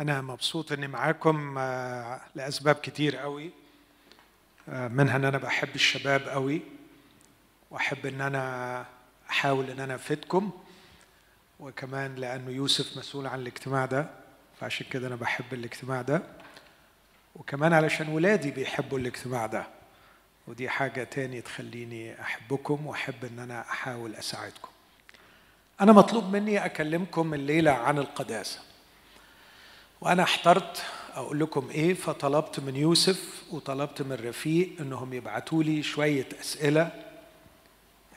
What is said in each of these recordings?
أنا مبسوط إني معاكم آه، لأسباب كتير قوي آه، منها إن أنا بحب الشباب قوي وأحب إن أنا أحاول إن أنا أفيدكم وكمان لأنه يوسف مسؤول عن الاجتماع ده فعشان كده أنا بحب الاجتماع ده. وكمان علشان ولادي بيحبوا الاجتماع ده ودي حاجة تاني تخليني أحبكم وأحب إن أنا أحاول أساعدكم. أنا مطلوب مني أكلمكم الليلة عن القداسة. وأنا احترت أقول لكم إيه فطلبت من يوسف وطلبت من رفيق إنهم يبعتوا لي شوية أسئلة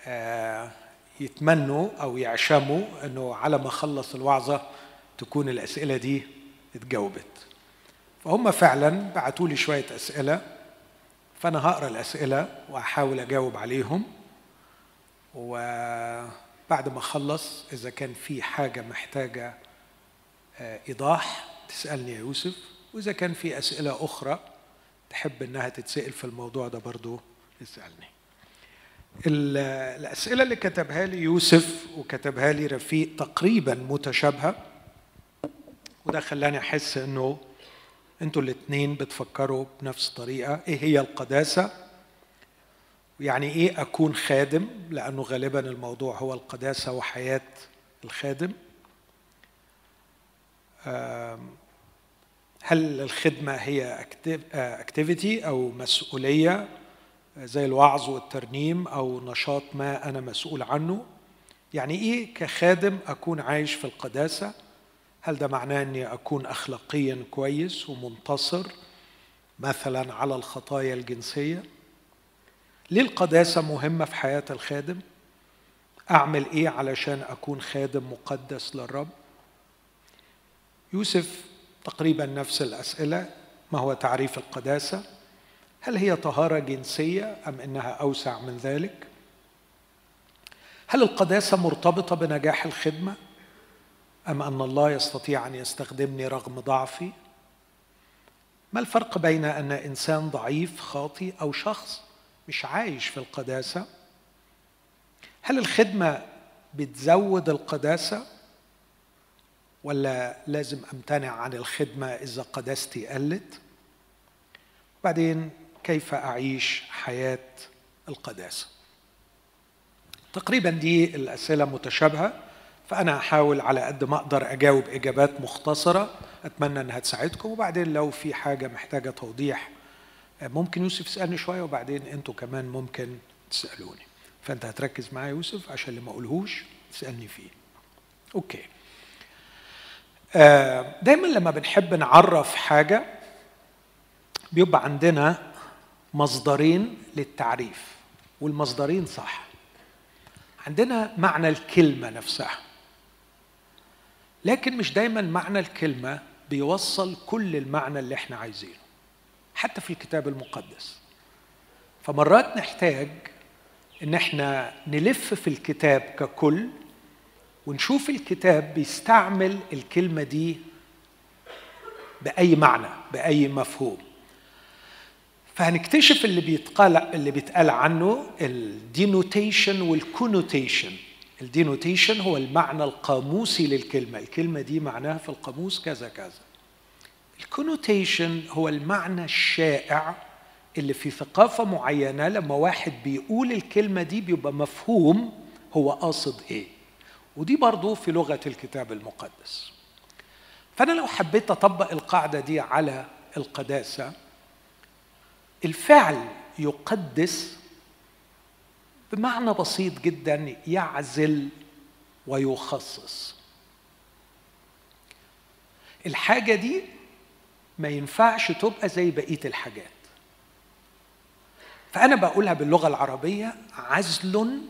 آه، يتمنوا أو يعشموا إنه على ما أخلص الوعظة تكون الأسئلة دي اتجاوبت. فهم فعلا بعتوا لي شوية أسئلة فأنا هقرأ الأسئلة وأحاول أجاوب عليهم. وبعد ما أخلص إذا كان في حاجة محتاجة آه، إيضاح تسألني يا يوسف وإذا كان في أسئلة أخرى تحب إنها تتسأل في الموضوع ده برضو اسألني ال- الأسئلة اللي كتبها لي يوسف وكتبها لي رفيق تقريبا متشابهة وده خلاني أحس إنه أنتوا الاتنين بتفكروا بنفس الطريقة إيه هي القداسة؟ يعني إيه أكون خادم؟ لأنه غالبا الموضوع هو القداسة وحياة الخادم. هل الخدمة هي اكتيفيتي أو مسؤولية زي الوعظ والترنيم أو نشاط ما أنا مسؤول عنه؟ يعني إيه كخادم أكون عايش في القداسة؟ هل ده معناه إني أكون اخلاقيا كويس ومنتصر مثلا على الخطايا الجنسية؟ ليه القداسة مهمة في حياة الخادم؟ أعمل إيه علشان أكون خادم مقدس للرب؟ يوسف تقريبا نفس الأسئلة ما هو تعريف القداسة هل هي طهارة جنسية أم إنها أوسع من ذلك هل القداسة مرتبطة بنجاح الخدمة أم أن الله يستطيع أن يستخدمني رغم ضعفي؟ ما الفرق بين أن إنسان ضعيف خاطي أو شخص مش عايش في القداسة؟ هل الخدمة بتزود القداسة؟ ولا لازم أمتنع عن الخدمة إذا قداستي قلت؟ بعدين كيف أعيش حياة القداسة؟ تقريبا دي الأسئلة متشابهة فأنا هحاول على قد ما أقدر أجاوب إجابات مختصرة أتمنى أنها تساعدكم وبعدين لو في حاجة محتاجة توضيح ممكن يوسف يسألني شوية وبعدين أنتوا كمان ممكن تسألوني فأنت هتركز معايا يوسف عشان اللي ما أقولهوش تسألني فيه أوكي آه، دايما لما بنحب نعرف حاجة بيبقى عندنا مصدرين للتعريف والمصدرين صح. عندنا معنى الكلمة نفسها. لكن مش دايما معنى الكلمة بيوصل كل المعنى اللي إحنا عايزينه حتى في الكتاب المقدس. فمرات نحتاج إن إحنا نلف في الكتاب ككل ونشوف الكتاب بيستعمل الكلمة دي بأي معنى بأي مفهوم. فهنكتشف اللي بيتقال اللي بيتقال عنه ال denotation وال connotation. ال denotation هو المعنى القاموسي للكلمة. الكلمة دي معناها في القاموس كذا كذا. ال connotation هو المعنى الشائع اللي في ثقافة معينة لما واحد بيقول الكلمة دي بيبقى مفهوم هو قاصد إيه. ودي برضو في لغة الكتاب المقدس. فأنا لو حبيت أطبق القاعدة دي على القداسة الفعل يقدس بمعنى بسيط جدا يعزل ويخصص. الحاجة دي ما ينفعش تبقى زي بقية الحاجات. فأنا بقولها باللغة العربية عزل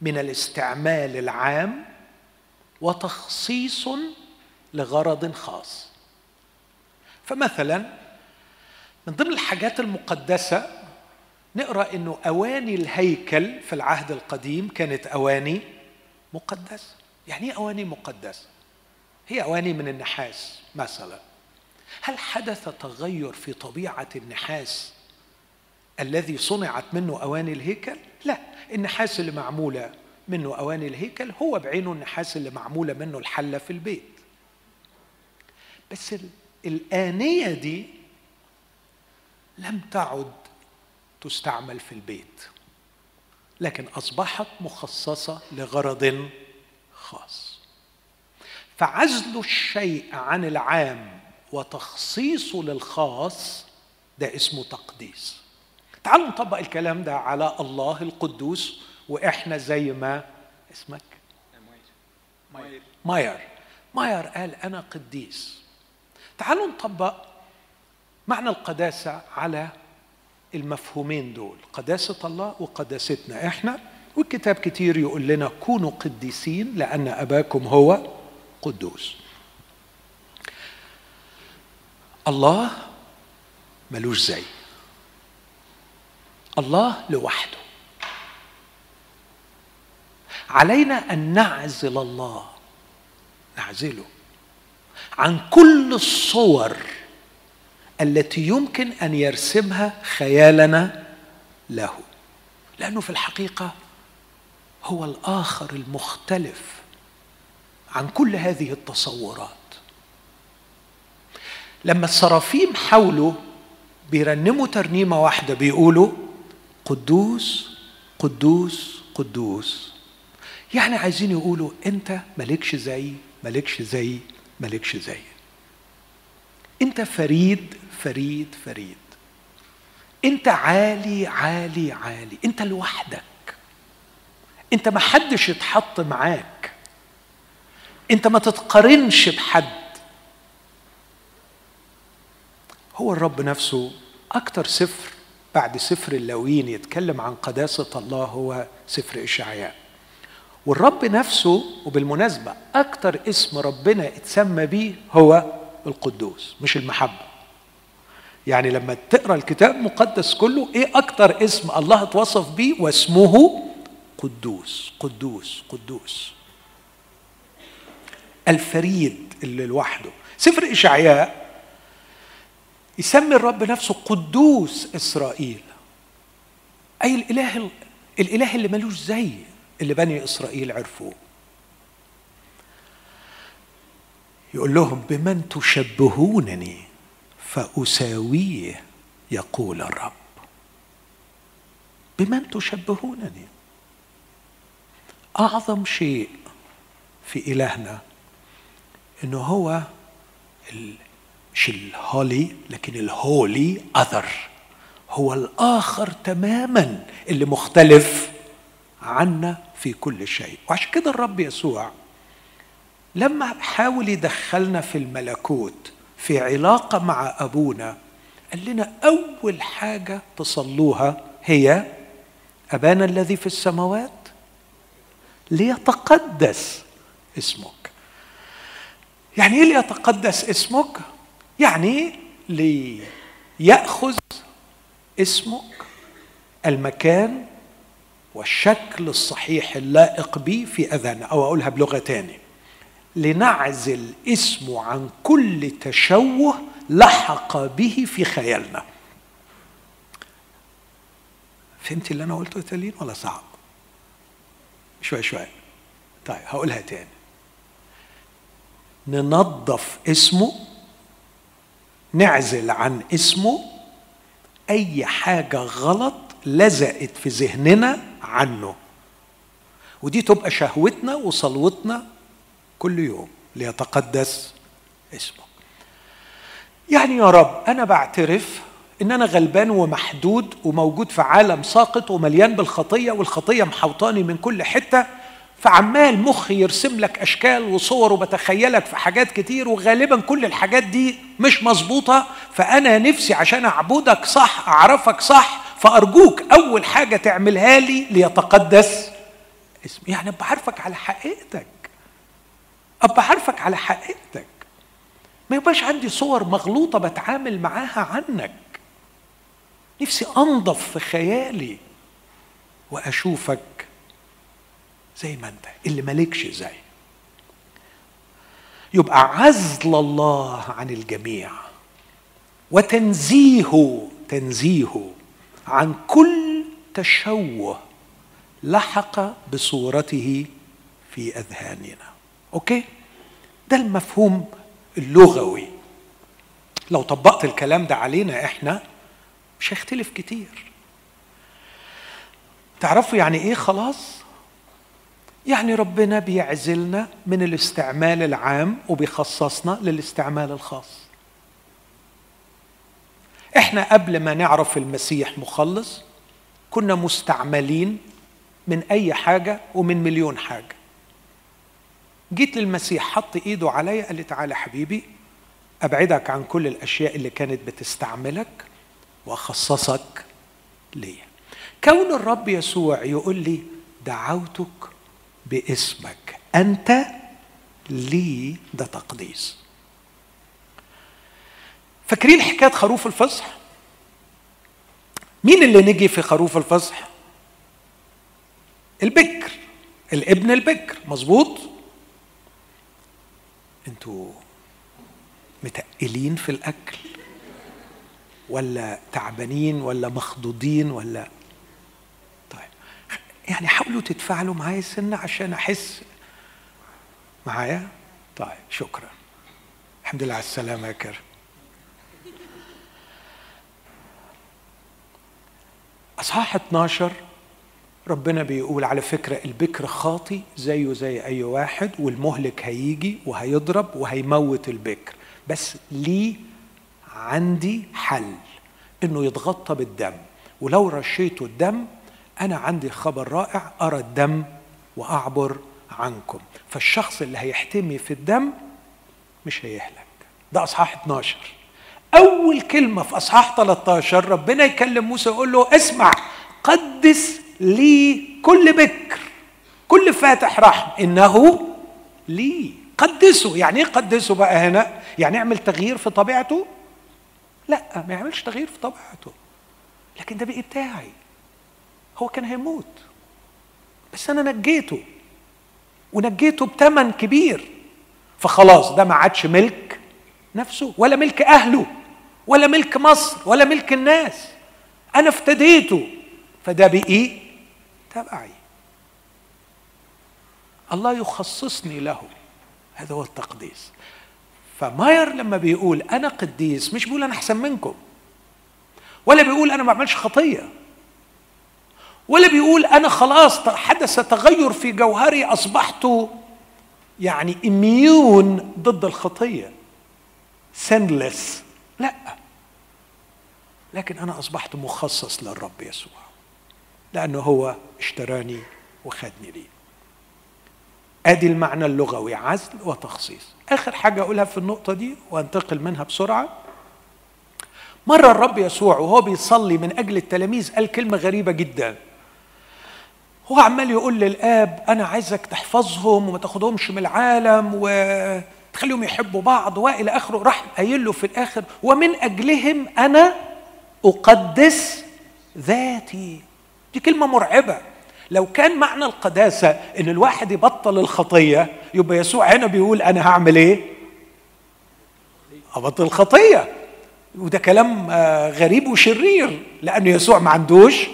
من الاستعمال العام وتخصيص لغرض خاص. فمثلا من ضمن الحاجات المقدسة نقرأ أنه أواني الهيكل في العهد القديم كانت أواني مقدسة. يعني إيه أواني مقدسة؟ هي أواني من النحاس مثلا. هل حدث تغير في طبيعة النحاس الذي صنعت منه أواني الهيكل؟ لا النحاس اللي معمولة منه أواني الهيكل هو بعينه النحاس اللي معمولة منه الحلة في البيت. بس الآنية دي لم تعد تستعمل في البيت لكن أصبحت مخصصة لغرض خاص. فعزل الشيء عن العام وتخصيصه للخاص ده اسمه تقديس. تعالوا نطبق الكلام ده على الله القدوس وإحنا زي ما اسمك؟ ماير. ماير ماير قال أنا قديس. تعالوا نطبق معنى القداسة على المفهومين دول قداسة الله وقداستنا إحنا. والكتاب كتير يقول لنا كونوا قديسين لأن أباكم هو قدوس. الله ملوش زي. الله لوحده. علينا أن نعزل الله نعزله عن كل الصور التي يمكن أن يرسمها خيالنا له. لأنه في الحقيقة هو الآخر المختلف عن كل هذه التصورات. لما السرافيم حاولوا بيرنموا ترنيمة واحدة بيقولوا قدوس قدوس قدوس. يعني عايزين يقولوا انت مالكش زي مالكش زي مالكش زي. انت فريد فريد فريد. انت عالي عالي عالي. انت لوحدك. انت ما حدش يتحط معاك. انت ما تتقارنش بحد. هو الرب نفسه أكتر سفر بعد سفر اللاويين يتكلم عن قداسة الله هو سفر إشعياء. والرب نفسه وبالمناسبة أكتر اسم ربنا اتسمى بيه هو القدوس مش المحبة. يعني لما تقرأ الكتاب المقدس كله إيه أكتر اسم الله اتوصف بيه؟ واسمه قدوس قدوس قدوس. الفريد اللي لوحده. سفر إشعياء يسمي الرب نفسه قدوس إسرائيل. أي الإله الإله اللي ملوش زي اللي بني إسرائيل عرفوه. يقول لهم بمن تشبهونني فأساويه يقول الرب. بمن تشبهونني؟ أعظم شيء في إلهنا إنه هو مش الهولي لكن الهولي اذر هو الآخر تماما اللي مختلف عنا في كل شيء. وعشان كده الرب يسوع لما حاول يدخلنا في الملكوت في علاقة مع أبونا قال لنا أول حاجة تصلوها هي أبانا الذي في السماوات. ليتقدس اسمك. يعني إيه ليتقدس اسمك؟ يعني ليأخذ اسمك المكان والشكل الصحيح اللائق به في أذاننا أو أقولها بلغة تانية. لنعزل اسمه عن كل تشوه لحق به في خيالنا. فهمتي اللي أنا قلته تالين ولا صعب؟ شوي شوي. طيب هقولها تاني. ننظف اسمه نعزل عن اسمه أي حاجة غلط لزقت في ذهننا عنه. ودي تبقى شهوتنا وصلوتنا كل يوم ليتقدس اسمه يعني يا رب أنا بعترف إن أنا غلبان ومحدود وموجود في عالم ساقط ومليان بالخطية والخطية محوطاني من كل حتة فعمال مخي يرسم لك أشكال وصور وبتخيلك في حاجات كتير وغالبا كل الحاجات دي مش مظبوطة. فأنا نفسي عشان أعبدك صح أعرفك صح فأرجوك أول حاجة تعملها لي ليتقدس اسمي. يعني أبقى عارفك على حقيقتك. أبقى عارفك على حقيقتك. ما يبقاش عندي صور مغلوطة بتعامل معاها عنك. نفسي أنضف في خيالي وأشوفك زي ما انت اللي مالكش زي. يبقى عزل الله عن الجميع وتنزيهه تنزيهه عن كل تشوه لحق بصورته في أذهاننا. أوكي؟ ده المفهوم اللغوي. لو طبقت الكلام ده علينا إحنا مش هيختلف كتير. تعرفوا يعني إيه خلاص؟ يعني ربنا بيعزلنا من الاستعمال العام وبيخصصنا للاستعمال الخاص. إحنا قبل ما نعرف المسيح مخلص كنا مستعملين من أي حاجة ومن مليون حاجة. جيت للمسيح حط إيده عليا قال لي تعالى حبيبي أبعدك عن كل الأشياء اللي كانت بتستعملك وأخصصك ليا. كون الرب يسوع يقول لي دعوتك باسمك. أنت لي ده تقديس. فاكرين حكاية خروف الفصح؟ مين اللي نجي في خروف الفصح؟ البكر الابن البكر مظبوط؟ أنتوا متقلين في الأكل ولا تعبانين ولا مخضوضين ولا يعني حاولوا تتفاعلوا معايا سنة عشان أحس معايا؟ طيب شكرا. الحمد لله على السلامة يا كرم أصحاح 12 ربنا بيقول على فكرة البكر خاطي زيه زي أي واحد والمهلك هيجي وهيضرب وهيموت البكر. بس ليه عندي حل؟ إنه يتغطى بالدم. ولو رشيته الدم أنا عندي خبر رائع أرى الدم وأعبر عنكم. فالشخص اللي هيحتمي في الدم مش هيهلك. ده أصحاح 12 أول كلمة في أصحاح 13 ربنا يكلم موسى يقول له اسمع قدس لي كل بكر كل فاتح رحم. إنه لي. قدسه. يعني إيه قدسه بقى هنا؟ يعني اعمل تغيير في طبيعته؟ لا ما يعملش تغيير في طبيعته. لكن ده بقي بتاعي. هو كان هيموت. بس أنا نجيته ونجيته بثمن كبير. فخلاص ده ما عادش ملك نفسه ولا ملك أهله ولا ملك مصر ولا ملك الناس. أنا افتديته فده بقي تبعي. الله يخصصني له. هذا هو التقديس. فماير لما بيقول أنا قديس مش بيقول أنا أحسن منكم ولا بيقول أنا ما بعملش خطية. ولا بيقول أنا خلاص حدث تغير في جوهري أصبحت يعني اميون ضد الخطية. سنلس لا. لكن أنا أصبحت مخصص للرب يسوع. لأنه هو اشتراني وخدني ليه. أدي المعنى اللغوي عزل وتخصيص. آخر حاجة أقولها في النقطة دي وأنتقل منها بسرعة. مرة الرب يسوع وهو بيصلي من أجل التلاميذ قال كلمة غريبة جدا. هو عمال يقول للآب أنا عايزك تحفظهم وما تاخدهمش من العالم وتخليهم يحبوا بعض. وإلى آخره راح قايل له في الآخر ومن أجلهم أنا أقدس ذاتي. دي كلمة مرعبة. لو كان معنى القداسة إن الواحد يبطل الخطية يبقى يسوع هنا بيقول أنا هعمل إيه؟ أبطل الخطية. وده كلام آه، غريب وشرير لأن يسوع ما عندوش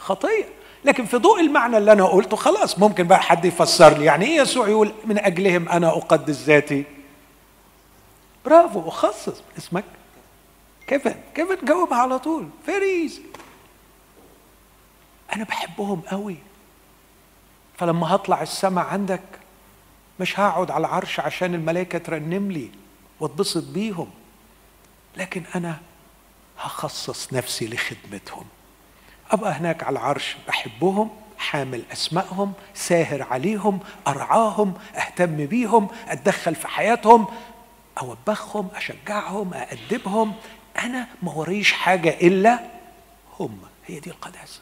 خطية. لكن في ضوء المعنى اللي أنا قلته خلاص ممكن بقى حد يفسر لي. يعني إيه يسوع يقول من أجلهم أنا أقدس ذاتي؟ برافو أخصص اسمك. كيفن كيفن جاوب على طول. فيري أنا بحبهم قوي. فلما هطلع السماء عندك مش هقعد على العرش عشان الملائكة ترنم لي واتبسط بيهم لكن أنا هخصص نفسي لخدمتهم. أبقى هناك على العرش بحبهم حامل أسمائهم ساهر عليهم أرعاهم أهتم بيهم أتدخل في حياتهم أوبخهم أشجعهم أأدبهم. أنا ما وريش حاجة إلا هم. هي دي القداسة.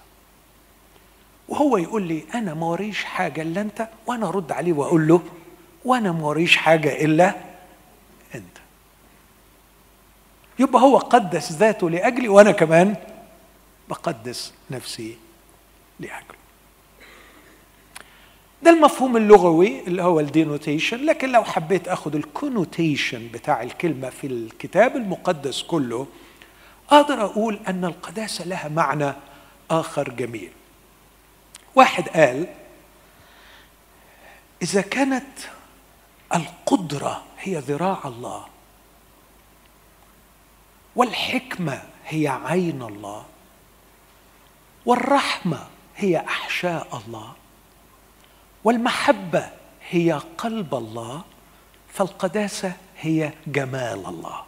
وهو يقول لي أنا ما وريش حاجة إلا أنت وأنا أرد عليه وأقول له وأنا ما وريش حاجة إلا أنت. يبقى هو قدس ذاته لأجلي وأنا كمان بقدس نفسي لاجله ده المفهوم اللغوي اللي هو ال denotation لكن لو حبيت أخذ ال connotation بتاع الكلمة في الكتاب المقدس كله أقدر أقول أن القداسة لها معنى آخر جميل. واحد قال إذا كانت القدرة هي ذراع الله والحكمة هي عين الله والرحمة هي أحشاء الله والمحبة هي قلب الله فالقداسة هي جمال الله.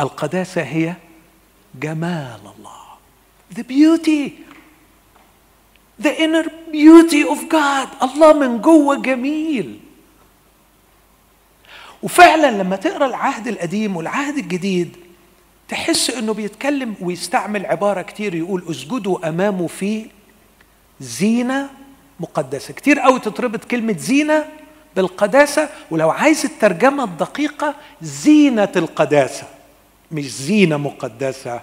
القداسة هي جمال الله. The beauty the inner beauty of God. الله من جوه جميل. وفعلا لما تقرأ العهد القديم والعهد الجديد تحس إنه بيتكلم ويستعمل عبارة كتير يقول أسجدوا أمامه في زينة مقدسة. كتير قوي تتربط كلمة زينة بالقداسة ولو عايز الترجمة الدقيقة زينة القداسة مش زينة مقدسة.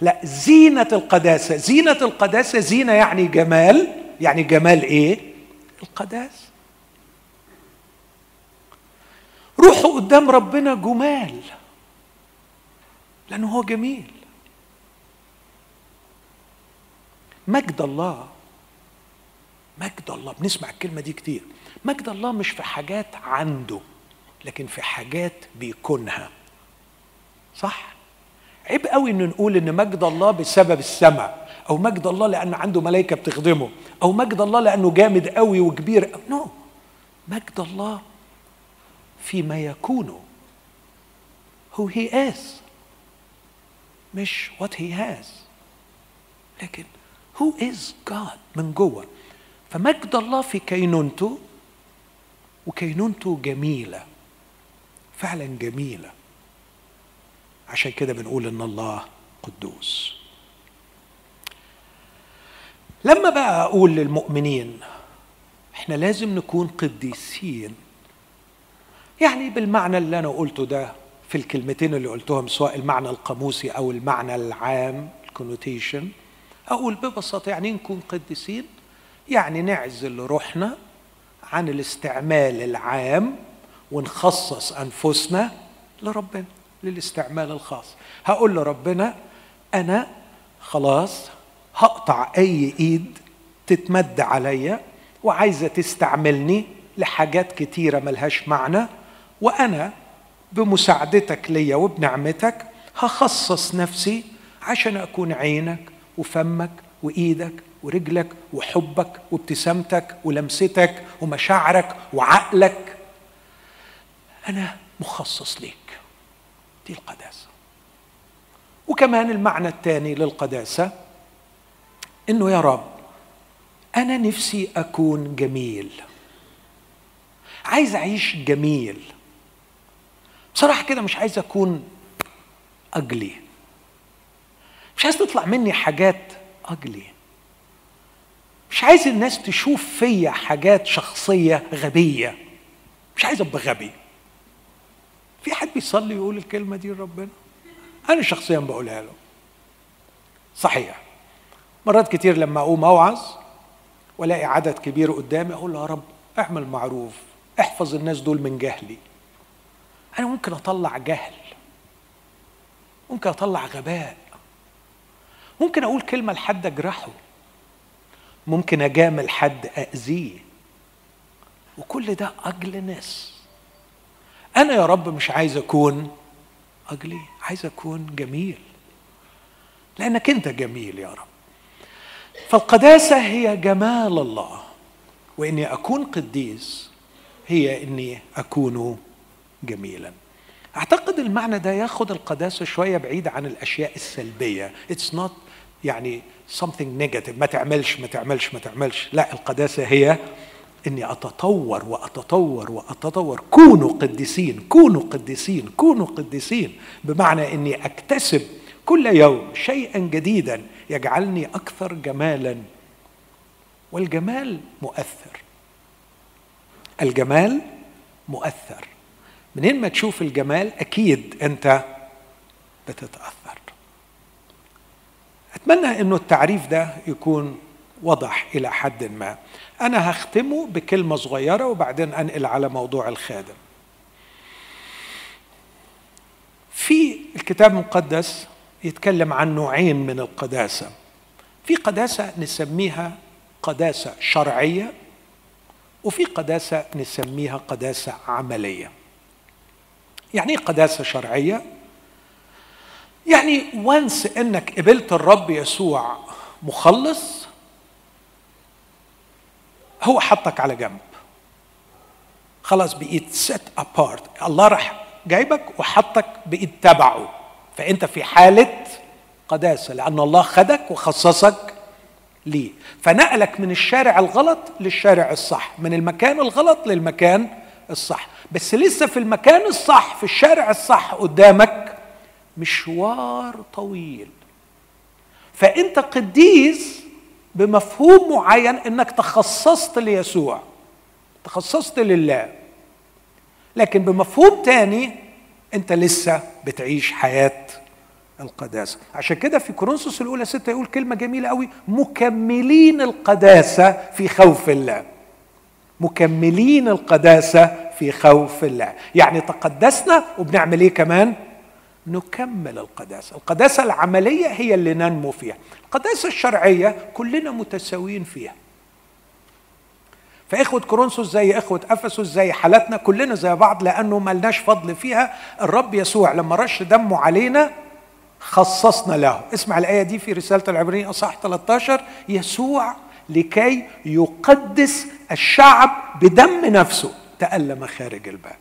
لا زينة القداسة. زينة القداسة زينة يعني جمال. يعني جمال إيه؟ القداسه روحوا قدام ربنا جمال. لأنه هو جميل. مجد الله مجد الله بنسمع الكلمة دي كتير. مجد الله مش في حاجات عنده لكن في حاجات بيكونها. صح؟ عيب قوي إن نقول إن مجد الله بسبب السماء أو مجد الله لأن عنده ملائكة بتخدمه أو مجد الله لأنه جامد قوي وكبير. نو no. مجد الله فيما يكون who he is. مش what he has. لكن who is God من جوه؟ فمجد الله في كينونته وكينونته جميلة فعلا جميلة. عشان كده بنقول إن الله قدوس. لما بقى أقول للمؤمنين إحنا لازم نكون قديسين. يعني بالمعنى اللي أنا قلته ده في الكلمتين اللي قلتهم سواء المعنى القاموسي أو المعنى العام الكونوتيشن أقول ببساطة يعني نكون قديسين يعني نعزل روحنا عن الاستعمال العام ونخصص أنفسنا لربنا للاستعمال الخاص. هقول لربنا أنا خلاص هقطع أي إيد تتمد عليا وعايزة تستعملني لحاجات كتيرة ملهاش معنى وأنا بمساعدتك ليا وبنعمتك هخصص نفسي عشان أكون عينك وفمك وإيدك ورجلك وحبك وابتسامتك ولمستك ومشاعرك وعقلك. أنا مخصص ليك. دي القداسة. وكمان المعنى الثاني للقداسة إنه يا رب أنا نفسي أكون جميل. عايز أعيش جميل. بصراحه كده مش عايز أكون اجلي مش عايز تطلع مني حاجات اجلي مش عايز الناس تشوف فيا حاجات شخصية غبية. مش عايز أبقى غبي. في حد بيصلي يقول الكلمة دي لربنا؟ أنا شخصيا بقولها له. صحيح. مرات كتير لما أقوم أوعظ وألاقي عدد كبير قدامي أقول يا رب اعمل معروف. احفظ الناس دول من جهلي. أنا ممكن أطلع جهل ممكن أطلع غباء ممكن أقول كلمة لحد أجرحه ممكن أجامل حد اذيه وكل ده اجلنس أنا يا رب مش عايز أكون ugly عايز أكون جميل لأنك أنت جميل يا رب. فالقداسة هي جمال الله وإني أكون قديس هي إني أكون جميلا. أعتقد المعنى ده ياخد القداسة شوية بعيد عن الأشياء السلبية. It's not يعني something negative. ما تعملش ما تعملش ما تعملش. لا القداسة هي إني أتطور وأتطور وأتطور. كونوا قديسين كونوا قديسين كونوا قديسين. بمعنى إني أكتسب كل يوم شيئا جديدا يجعلني أكثر جمالا. والجمال مؤثر. الجمال مؤثر. منين ما تشوف الجمال أكيد أنت بتتأثر. أتمنى إنه التعريف ده يكون وضح إلى حد ما. أنا هختمه بكلمة صغيرة وبعدين أنقل على موضوع الخادم. في الكتاب المقدس يتكلم عن نوعين من القداسة. في قداسة نسميها قداسة شرعية وفي قداسة نسميها قداسة عملية. يعني إيه قداسة شرعية. يعني و once إنك قبلت الرب يسوع مخلص هو حطك على جنب. خلاص بقيت set apart الله راح جايبك وحطك بقيت تبعه. فأنت في حالة قداسة لأن الله خدك وخصصك ليه. فنقلك من الشارع الغلط للشارع الصح من المكان الغلط للمكان الصح. بس لسه في المكان الصح في الشارع الصح قدامك مشوار طويل. فأنت قديس بمفهوم معين إنك تخصصت ليسوع تخصصت لله. لكن بمفهوم تاني أنت لسه بتعيش حياة القداسة. عشان كده في كورنثوس الأولى ستة يقول كلمة جميلة قوي مكملين القداسة في خوف الله. مكملين القداسة في خوف الله. يعني تقدسنا وبنعمل إيه كمان؟ نكمل القداسة. القداسة العملية هي اللي ننمو فيها. القداسة الشرعية كلنا متساويين فيها. فإخوة كورنثوس زي إخوة أفسس زي حالتنا كلنا زي بعض لأنه ملناش فضل فيها. الرب يسوع لما رش دمه علينا خصصنا له. اسمع الآية دي في رسالة العبرانيين أصح 13 يسوع لكي يقدس الشعب بدم نفسه تألم خارج الباب.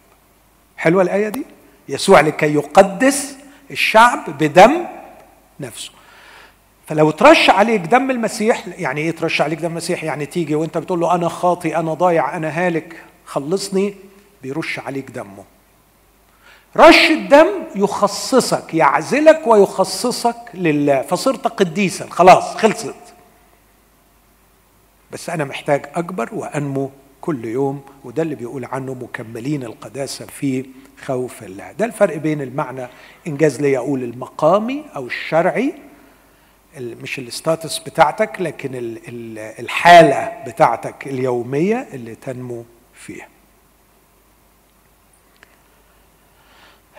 حلوة الآية دي؟ يسوع لكي يقدس الشعب بدم نفسه. فلو ترش عليك دم المسيح يعني إيه ترش عليك دم المسيح؟ يعني تيجي وأنت بتقول له أنا خاطي أنا ضايع أنا هالك خلصني بيرش عليك دمه. رش الدم يخصصك يعزلك ويخصصك لله. فصرت قديسا خلاص خلصت. بس أنا محتاج أكبر وأنمو كل يوم وده اللي بيقول عنه مكملين القداسة في خوف الله. ده الفرق بين المعنى إنجاز لي أقول المقامي أو الشرعي مش الستاتس بتاعتك لكن الحالة بتاعتك اليومية اللي تنمو فيها.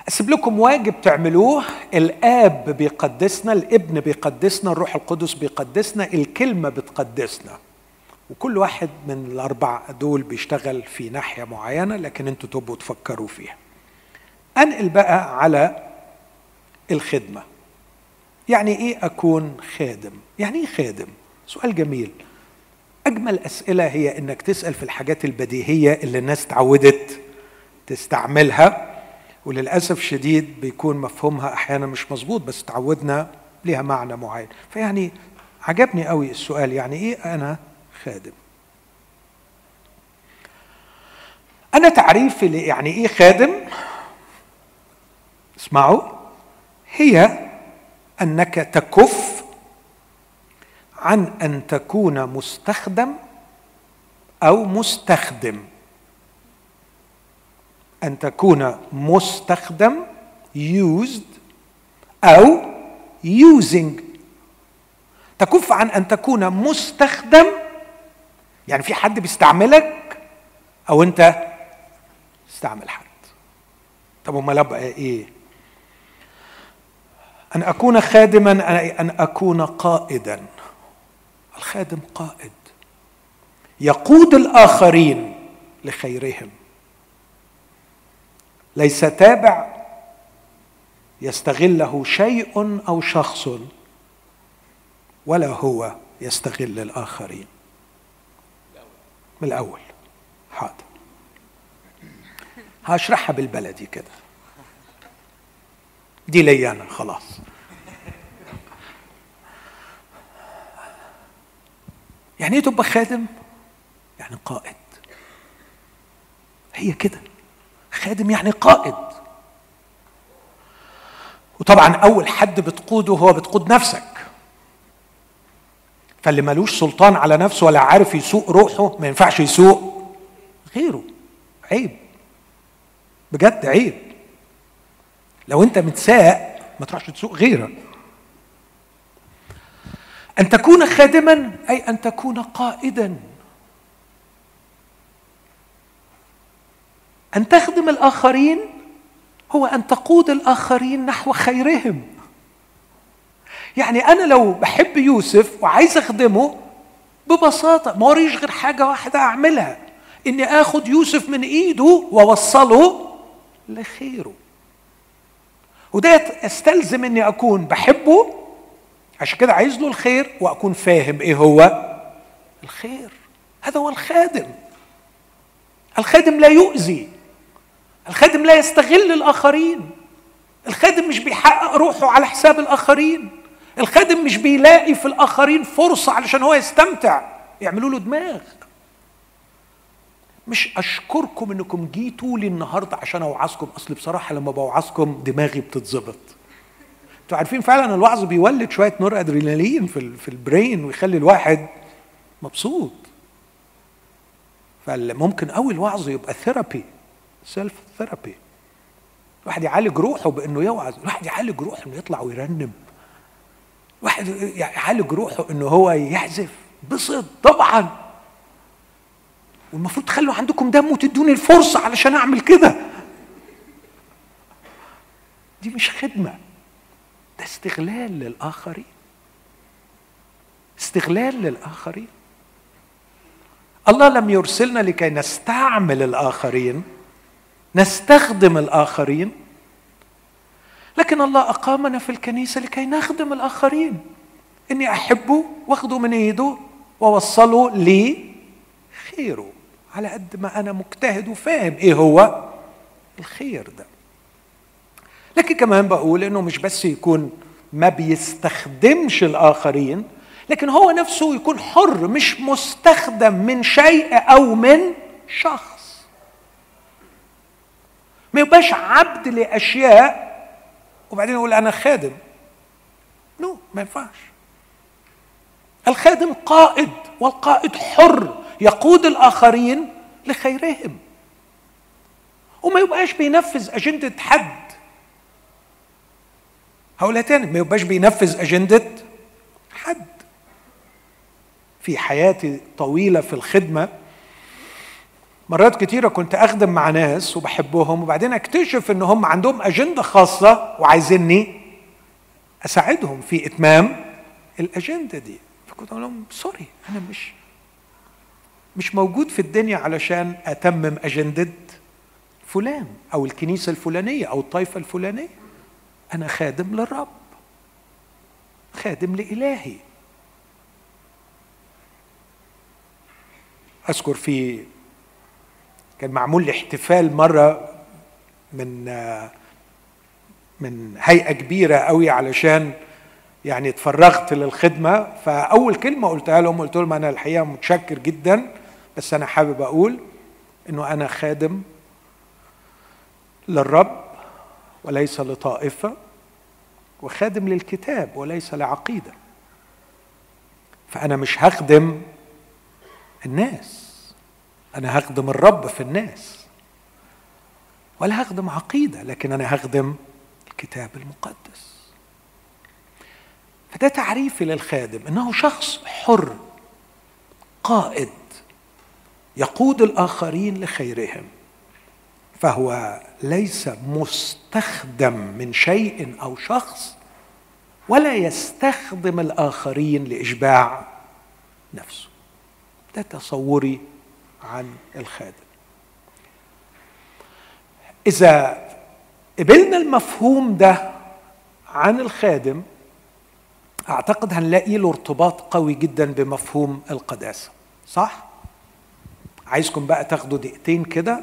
أسيب لكم واجب تعملوه. الآب بيقدسنا الابن بيقدسنا الروح القدس بيقدسنا الكلمة بتقدسنا. وكل واحد من الاربع دول بيشتغل في ناحية معينة لكن أنتوا تبقوا تفكروا فيها. انقل بقى على الخدمة. يعني إيه أكون خادم؟ يعني إيه خادم؟ سؤال جميل. أجمل أسئلة هي إنك تسأل في الحاجات البديهية اللي الناس تعودت تستعملها وللأسف شديد بيكون مفهومها أحيانا مش مظبوط بس تعودنا ليها معنى معين. فيعني عجبني قوي السؤال يعني إيه أنا خادم. أنا تعريفي يعني إيه خادم؟ اسمعوا. هي أنك تكف عن أن تكون مستخدم أو مستخدم. أن تكون مستخدم used أو using. تكف عن أن تكون مستخدم يعني في حد بيستعملك أو انت تستعمل حد. طب امال ابقى إيه؟ أن أكون خادما أن أكون قائدا. الخادم قائد. يقود الآخرين لخيرهم. ليس تابع يستغله شيء أو شخص ولا هو يستغل الآخرين. من الأول. حاضر. هشرحها بالبلدي كده. دي لي أنا خلاص. يعني إيه تبقى خادم؟ يعني قائد. هي كده. خادم يعني قائد. وطبعا أول حد بتقوده هو بتقود نفسك. فاللي ملوش سلطان على نفسه ولا عارف يسوق روحه ما ينفعش يسوق غيره. عيب. بجد عيب. لو انت متساق ما تروحش تسوق غيرك. أن تكون خادما أي أن تكون قائدا. أن تخدم الآخرين هو أن تقود الآخرين نحو خيرهم. يعني أنا لو بحب يوسف وعايز أخدمه ببساطة ما وريش غير حاجة واحدة أعملها إني آخد يوسف من إيده وأوصله لخيره. وده يستلزم إني أكون بحبه عشان كده عايز له الخير وأكون فاهم إيه هو الخير. هذا هو الخادم. الخادم لا يؤذي. الخادم لا يستغل الآخرين. الخادم مش بيحقق روحه على حساب الآخرين. الخادم مش بيلاقي في الآخرين فرصة علشان هو يستمتع. يعملوا له دماغ. مش أشكركم إنكم جيتوا لي النهارده عشان أوعظكم. أصل بصراحة لما بوعظكم دماغي بتتظبط. أنتوا عارفين فعلا الوعظ بيولد شوية نورأدرينالين في في ال brain ويخلي الواحد مبسوط. فممكن قوي الوعظ يبقى therapy self therapy الواحد يعالج روحه بإنه يوعظ. الواحد يعالج روحه إنه يطلع ويرنم. الواحد يعالج روحه إنه هو يعزف بسط طبعا. والمفروض تخلوا عندكم دم وتدوني الفرصة علشان أعمل كده. دي مش خدمة ده استغلال للآخرين. استغلال للآخرين. الله لم يرسلنا لكي نستعمل الآخرين نستخدم الآخرين. لكن الله أقامنا في الكنيسة لكي نخدم الآخرين. إني احبه واخده من ايده واوصله لي خيره على قد ما أنا مجتهد وفاهم إيه هو الخير ده. لكن كمان بقول إنه مش بس يكون ما بيستخدمش الآخرين لكن هو نفسه يكون حر مش مستخدم من شيء أو من شخص. ما يبقاش عبد لأشياء وبعدين يقول أنا خادم. نو ما ينفعش. الخادم قائد والقائد حر يقود الآخرين لخيرهم. وما يبقاش بينفذ أجندة حد. هقولها تاني ما يبقاش بينفذ أجندة حد. في حياتي طويلة في الخدمة مرات كتيرة كنت أخدم مع ناس وبحبهم وبعدين أكتشف إن هم عندهم أجندة خاصة وعايزيني أساعدهم في إتمام الأجندة دي. فكنت أقول لهم سوري أنا مش مش موجود في الدنيا علشان أتمم أجندة فلان أو الكنيسة الفلانية أو الطائفة الفلانية. أنا خادم للرب خادم لإلهي. أذكر في كان معمول لي احتفال مرة من من هيئة كبيرة قوي علشان يعني اتفرغت للخدمة. فأول كلمة قلتها لهم قلت لهم أنا الحقيقة متشكر جدا بس أنا حابب أقول إنه أنا خادم للرب وليس لطائفة وخادم للكتاب وليس لعقيدة. فأنا مش هخدم الناس. أنا هخدم الرب في الناس ولا هخدم عقيدة لكن أنا هخدم الكتاب المقدس. فده تعريفي للخادم إنه شخص حر قائد يقود الآخرين لخيرهم فهو ليس مستخدم من شيء أو شخص ولا يستخدم الآخرين لإشباع نفسه. ده تصوري عن الخادم. إذا قبلنا المفهوم ده عن الخادم أعتقد هنلاقي له ارتباط قوي جدا بمفهوم القداسة صح؟ عايزكم بقى تاخدوا دقيقتين كده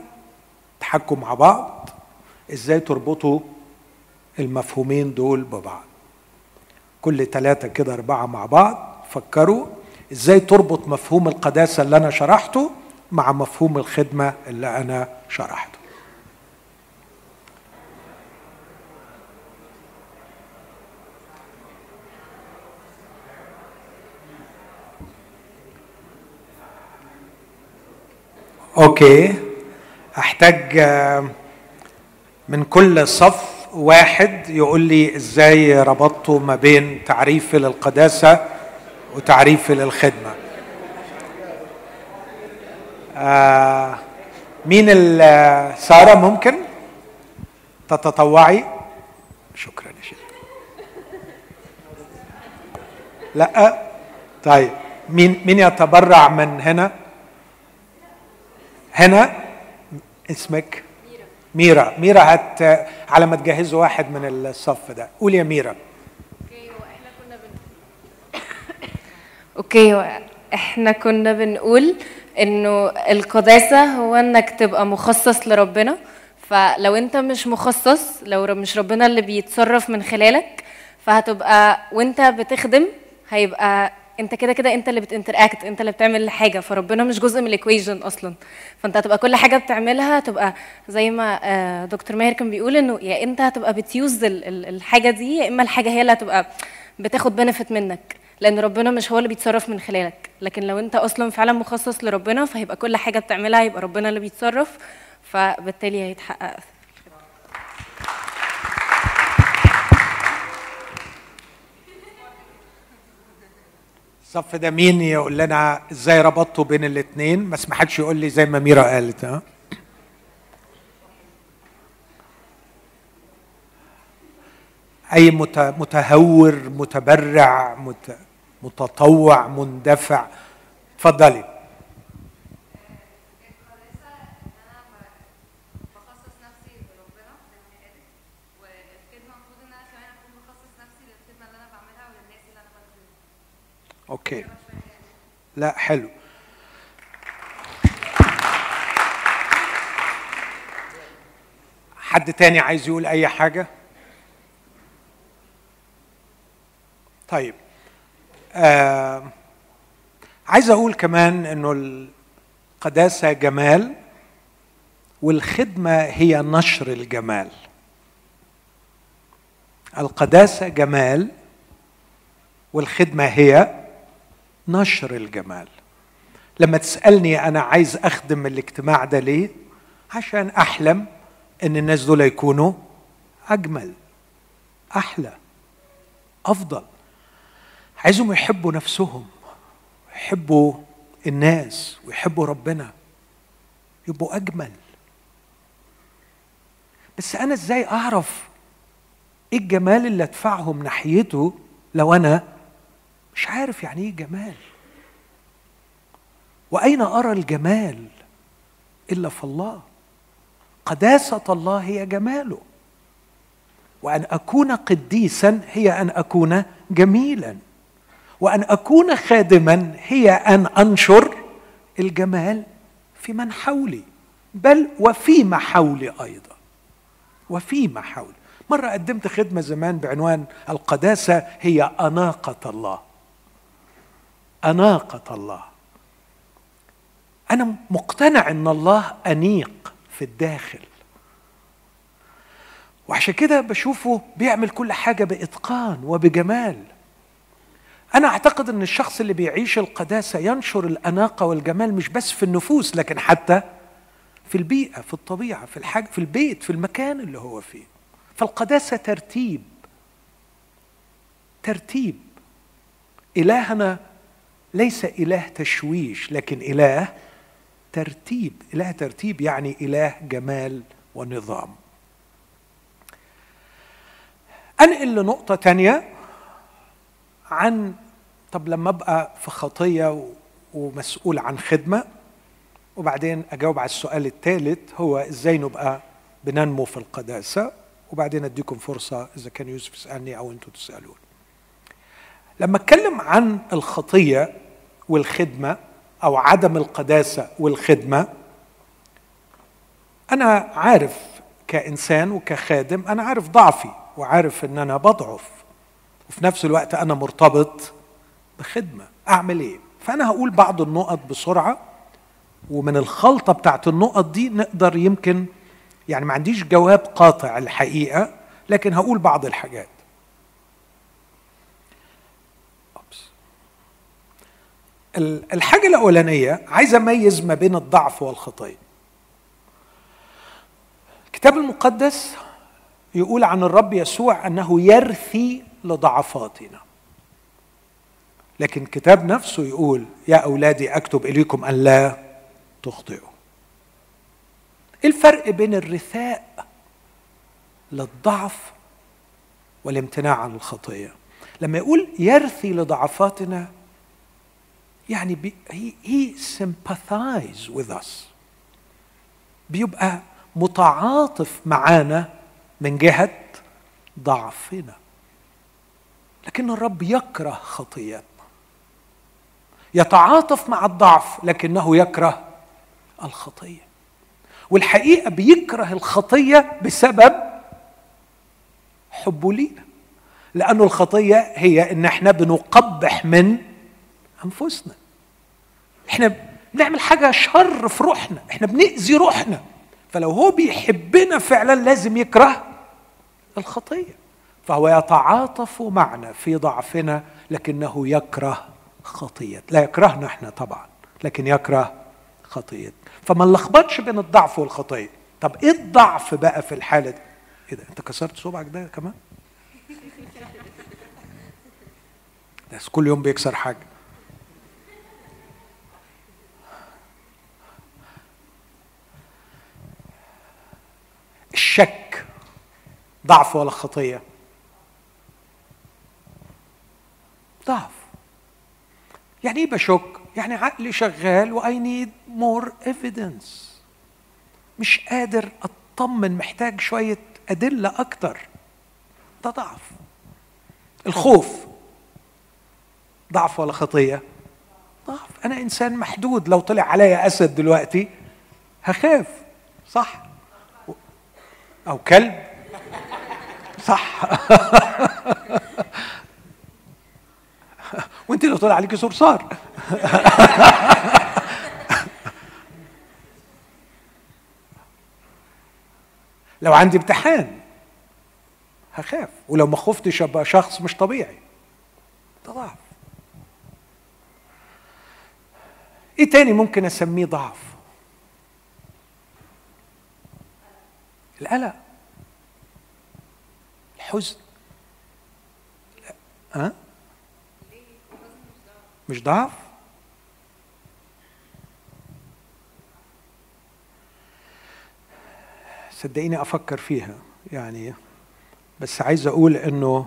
تحكوا مع بعض إزاي تربطوا المفهومين دول ببعض. كل ثلاثة كده أربعة مع بعض فكروا إزاي تربط مفهوم القداسة اللي أنا شرحته مع مفهوم الخدمة اللي أنا شرحته. أوكي. أحتاج آه، من كل صف واحد يقول لي إزاي ربطته ما بين تعريفي للقداسة وتعريفي للخدمة. آه مين سارة ممكن؟ تتطوعي؟ شكرا يا شيخ. لا طيب. مين مين يتبرع من هنا؟ هنا؟ اسمك؟ ميرا. ميرا. هت على ما تجهزوا واحد من الصف ده. قول يا ميرا. okay هو إحنا كنا بن... okay إحنا كنا بنقول انه القداسة هو انك تبقى مخصص لربنا. فلو انت مش مخصص لو مش ربنا اللي بيتصرف من خلالك فهتبقى وانت بتخدم هيبقى انت كده كده انت اللي بت interact انت اللي بتعمل حاجة. فربنا مش جزء من ال equation أصلا. فانت هتبقى كل حاجة بتعملها تبقى زي ما آه، دكتور ماهر كان بيقول انه يا انت هتبقى بت use الحاجة دي يا إما الحاجة هي اللي هتبقى بتاخد بنفيت منك. لأن ربنا مش هو اللي بيتصرف من خلالك. لكن لو أنت أصلا فعلا مخصص لربنا فهيبقى كل حاجة بتعملها يبقى ربنا اللي بيتصرف فبالتالي هيتحقق. الصف ده مين يقول لنا إزاي ربطتوا بين الاثنين بس ما حدش يقول لي زي ما ميرا قالت ها؟ أي متهور متبرع متطوع مندفع. اتفضلي. أوكي. لا حلو. حد تاني عايز يقول أي حاجة؟ طيب. آه عايز أقول كمان إنه القداسة جمال والخدمة هي نشر الجمال. القداسة جمال والخدمة هي نشر الجمال. لما تسألني أنا عايز أخدم الاجتماع ده ليه؟ عشان أحلم إن الناس دول يكونوا أجمل أحلى أفضل. عايزهم يحبوا نفسهم يحبوا الناس ويحبوا ربنا. يبقوا أجمل. بس أنا إزاي أعرف إيه الجمال اللي ادفعهم ناحيته لو أنا مش عارف يعني إيه جمال وأين أرى الجمال إلا في الله؟ قداسة الله هي جماله. وأن أكون قديسا هي أن أكون جميلا. وأن أكون خادما هي أن أنشر الجمال في من حولي بل وفيما حولي أيضا. وفيما حولي. مرة قدمت خدمة زمان بعنوان القداسة هي أناقة الله. أناقة الله. أنا مقتنع إن الله أنيق في الداخل. وعشان كده بشوفه بيعمل كل حاجة بإتقان وبجمال. أنا أعتقد إن الشخص اللي بيعيش القداسة ينشر الأناقة والجمال مش بس في النفوس لكن حتى في البيئة في الطبيعة في الحاجة في البيت في المكان اللي هو فيه. فالقداسة ترتيب. ترتيب. إلهنا ليس إله تشويش لكن إله ترتيب. إله ترتيب يعني إله جمال ونظام. أنقل لنقطة تانية. عن طب لما أبقى في خطية ومسؤول عن خدمة وبعدين أجاوب على السؤال الثالث هو إزاي نبقى بننمو في القداسة؟ وبعدين أديكم فرصة إذا كان يوسف يسألني أو أنتم تسالون لما أتكلم عن الخطية والخدمة أو عدم القداسة والخدمة أنا عارف كإنسان وكخادم أنا عارف ضعفي وعارف إن أنا بضعف. وفي نفس الوقت أنا مرتبط بخدمة. أعمل إيه؟ فأنا هقول بعض النقط بسرعة ومن الخلطة بتاعت النقط دي نقدر يمكن يعني ما عنديش جواب قاطع الحقيقة لكن هقول بعض الحاجات. الحاجة الأولانية عايز أميز ما بين الضعف والخطية الكتاب المقدس يقول عن الرب يسوع أنه يرثي لضعفاتنا. لكن الكتاب نفسه يقول يا أولادي أكتب إليكم أن لا تخطئوا. الفرق بين الرثاء للضعف والامتناع عن الخطية لما يقول يرثي لضعفاتنا يعني بي he, sympathize with us. بيبقى متعاطف معانا من جهة ضعفنا. لكن الرب يكره خطيتنا يتعاطف مع الضعف لكنه يكره الخطيه والحقيقة بيكره الخطيه بسبب حبه لينا. لأنه الخطيه هي إن إحنا بنقبح من أنفسنا. إحنا بنعمل حاجة شر في روحنا. إحنا بنأذي روحنا. فلو هو بيحبنا فعلا لازم يكره الخطيه فهو يتعاطف معنا في ضعفنا لكنه يكره خطية. لا يكرهنا إحنا طبعا لكن يكره خطية. فما نلخبطش بين الضعف والخطية. طب إيه الضعف بقى في الحالة دي؟ إيه ده؟ أنت كسرت صبعك ده كمان؟ ده كل يوم بيكسر حاجة. الشك ضعف ولا خطية؟ ضعف. يعني إيه بشك؟ يعني عقلي شغال و I need more evidence مش قادر أطمن محتاج شوية أدلة أكتر. ده ضعف. الخوف. ضعف ولا خطية؟ ضعف. أنا إنسان محدود. لو طلع عليا أسد دلوقتي هخاف. صح؟ أو كلب؟ صح. وانت لو طلع عليكي صرصار لو عندي امتحان هخاف. ولو ما خفتش أبقى شخص مش طبيعي. ده ضعف. إيه تاني ممكن أسميه ضعف؟ القلق. الحزن. ها مش ضعف؟ صدقيني أفكر فيها يعني بس عايز أقول إنه